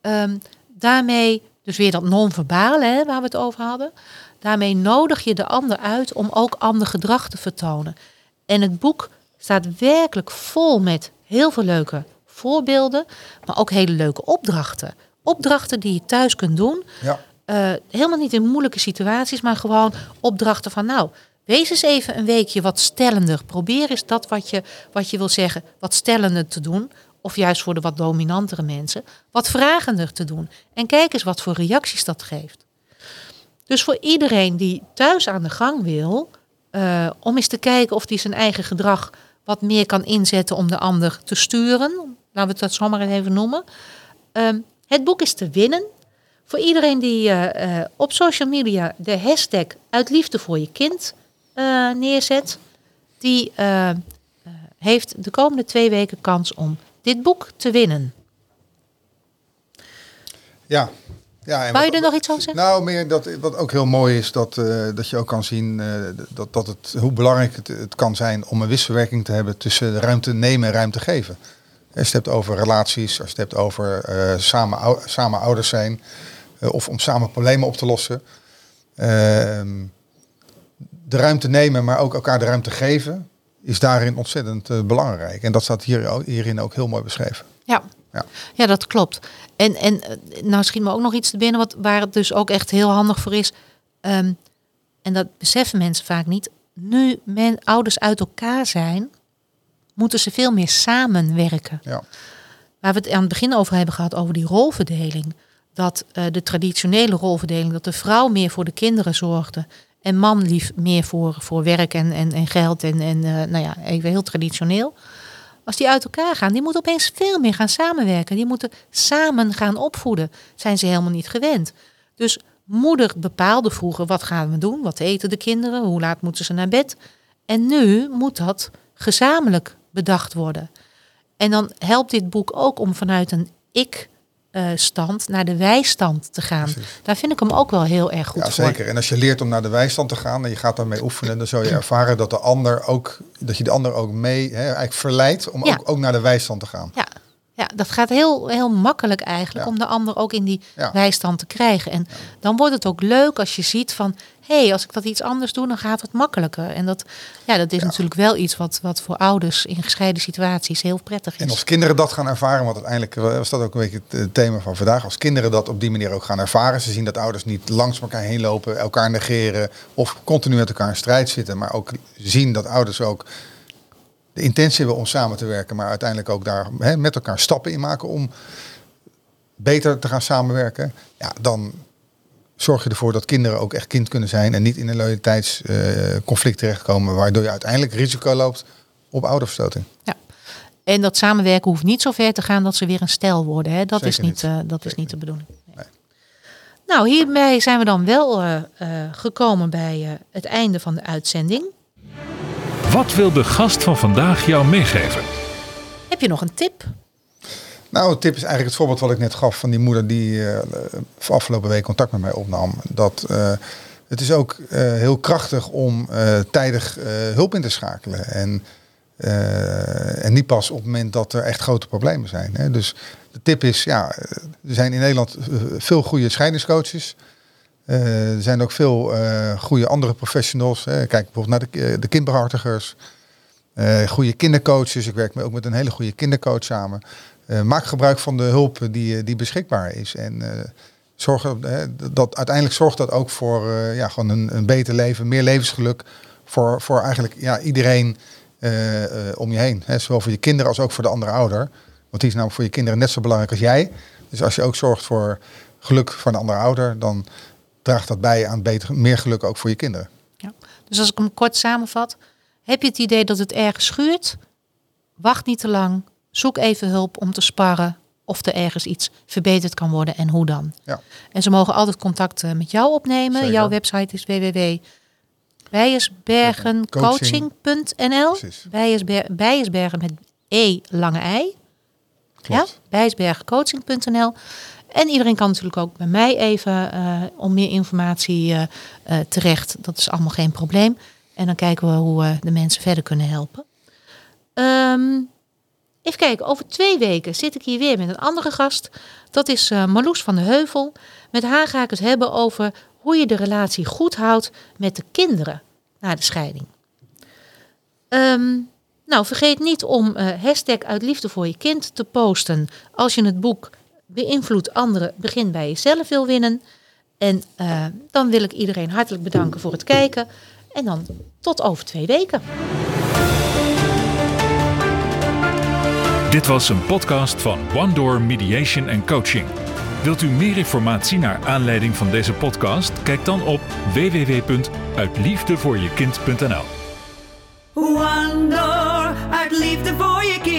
Ehm, daarmee, dus weer dat non-verbale hè, waar we het over hadden, daarmee nodig je de ander uit om ook ander gedrag te vertonen. En het boek staat werkelijk vol met heel veel leuke voorbeelden, maar ook hele leuke opdrachten. Opdrachten die je thuis kunt doen. Ja. Eh, helemaal niet in moeilijke situaties, maar gewoon opdrachten van nou, wees eens even een weekje wat stellender. Probeer eens dat wat je, wat je wil zeggen, wat stellender te doen. Of juist voor de wat dominantere mensen, wat vragender te doen. En kijk eens wat voor reacties dat geeft. Dus voor iedereen die thuis aan de gang wil, eh, om eens te kijken of hij zijn eigen gedrag wat meer kan inzetten om de ander te sturen. Laten we het dat zomaar even noemen. Ehm, het boek is te winnen. Voor iedereen die eh, eh, op social media de hashtag uit liefde voor je kind eh, neerzet, die eh, eh, heeft de komende twee weken kans om dit boek te winnen. Ja. ja en Wou je er nog iets over zeggen? Nou, meer dat wat ook heel mooi is, dat, dat je ook kan zien dat, dat het, hoe belangrijk het, het kan zijn om een wisselwerking te hebben tussen ruimte nemen en ruimte geven. Als je het hebt over relaties, als je het hebt over samen, ou- samen ouders zijn, of om samen problemen op te lossen. Ehm, de ruimte nemen, maar ook elkaar de ruimte geven, is daarin ontzettend eh, belangrijk. En dat staat hier, hierin ook heel mooi beschreven. Ja. Ja. ja, dat klopt. En, en eh, nou schiet me ook nog iets te binnen wat, waar het dus ook echt heel handig voor is. Ehm, en dat beseffen mensen vaak niet. Nu men, ouders uit elkaar zijn, moeten ze veel meer samenwerken. Ja. Waar we het aan het begin over hebben gehad, over die rolverdeling. Dat eh, de traditionele rolverdeling, dat de vrouw meer voor de kinderen zorgde. En man lief meer voor, voor werk en, en, en geld en, en eh, nou ja, even heel traditioneel. Als die uit elkaar gaan, die moeten opeens veel meer gaan samenwerken. Die moeten samen gaan opvoeden. Zijn ze helemaal niet gewend. Dus moeder bepaalde vroeger wat gaan we doen, wat eten de kinderen, hoe laat moeten ze naar bed. En nu moet dat gezamenlijk bedacht worden. En dan helpt dit boek ook om vanuit een ik-stand naar de wij-stand te gaan. Precies. Daar vind ik hem ook wel heel erg goed Ja, voor. zeker. En als je leert om naar de wijstand te gaan en je gaat daarmee oefenen, dan zul je ervaren dat de ander ook, dat je de ander ook mee, hè, eigenlijk verleidt om Ja. ook, ook naar de wijstand te gaan. Ja, ja, dat gaat heel, heel makkelijk eigenlijk Ja. om de ander ook in die Ja. bijstand te krijgen. En dan wordt het ook leuk als je ziet van, hey, als ik dat iets anders doe, dan gaat het makkelijker. En dat, ja, dat is Ja. natuurlijk wel iets wat, wat voor ouders in gescheiden situaties heel prettig is. En als kinderen dat gaan ervaren, want uiteindelijk eh, was dat ook een beetje het eh, thema van vandaag. Als kinderen dat op die manier ook gaan ervaren, ze zien dat ouders niet langs elkaar heen lopen, elkaar negeren of continu met elkaar in strijd zitten, maar ook zien dat ouders ook de intentie hebben om samen te werken, maar uiteindelijk ook daar hè, met elkaar stappen in maken om beter te gaan samenwerken. Ja, dan zorg je ervoor dat kinderen ook echt kind kunnen zijn en niet in een loyaliteitsconflict terechtkomen, waardoor je uiteindelijk risico loopt op ouderverstoting. Ja. En dat samenwerken hoeft niet zo ver te gaan dat ze weer een stel worden. Hè? Dat, is niet, niet. eh, dat is niet de bedoeling. Nee. Nee. Nou, hiermee zijn we dan wel eh, eh, gekomen bij eh, het einde van de uitzending. Wat wil de gast van vandaag jou meegeven? Heb je nog een tip? Nou, het tip is eigenlijk het voorbeeld wat ik net gaf van die moeder die uh, afgelopen week contact met mij opnam. Dat uh, het is ook heel krachtig om tijdig hulp in te schakelen. En, en niet pas op het moment dat er echt grote problemen zijn. Hè. Dus de tip is, ja, er zijn in Nederland veel goede scheidingscoaches. er zijn ook veel goede andere professionals. Hè. Kijk bijvoorbeeld naar de, de kinderhartigers. goede kindercoaches. Ik werk ook met een hele goede kindercoach samen. Uh, maak gebruik van de hulp die, eh, die beschikbaar is. En uh, zorg, dat, uiteindelijk zorgt dat ook voor ja, gewoon een, een beter leven, meer levensgeluk voor, voor eigenlijk ja, iedereen om je heen. Hè. Zowel voor je kinderen als ook voor de andere ouder. Want die is namelijk voor je kinderen net zo belangrijk als jij. Dus als je ook zorgt voor geluk van een andere ouder, dan draagt dat bij aan beter, meer geluk ook voor je kinderen. Ja. Dus als ik hem kort samenvat, heb je het idee dat het ergens schuurt? Wacht niet te lang, Zoek even hulp om te sparren of er ergens iets verbeterd kan worden en hoe dan. Ja. En ze mogen altijd contact eh, met jou opnemen. Jouw website is www.bijersbergencoaching.nl Bijersbergen met E lange ei. Klopt. Ja, bijersbergencoaching.nl en iedereen kan natuurlijk ook bij mij even uh, om meer informatie uh, terecht. Dat is allemaal geen probleem. En dan kijken we hoe we de mensen verder kunnen helpen. Um, Even kijken, over twee weken zit ik hier weer met een andere gast. Dat is uh, Marloes van de Heuvel. Met haar ga ik het hebben over hoe je de relatie goed houdt met de kinderen na de scheiding. Ehm, nou, vergeet niet om uh, hashtag uit liefde voor je kind te posten als je het boek Beïnvloed anderen, begin bij jezelf wil winnen. En uh, dan wil ik iedereen hartelijk bedanken voor het kijken. En dan tot over twee weken. Dit was een podcast van One Door Mediation and Coaching. Wilt u meer informatie naar aanleiding van deze podcast? Kijk dan op www.uitliefdevoorjekind.nl. One Door, uit voor je kind.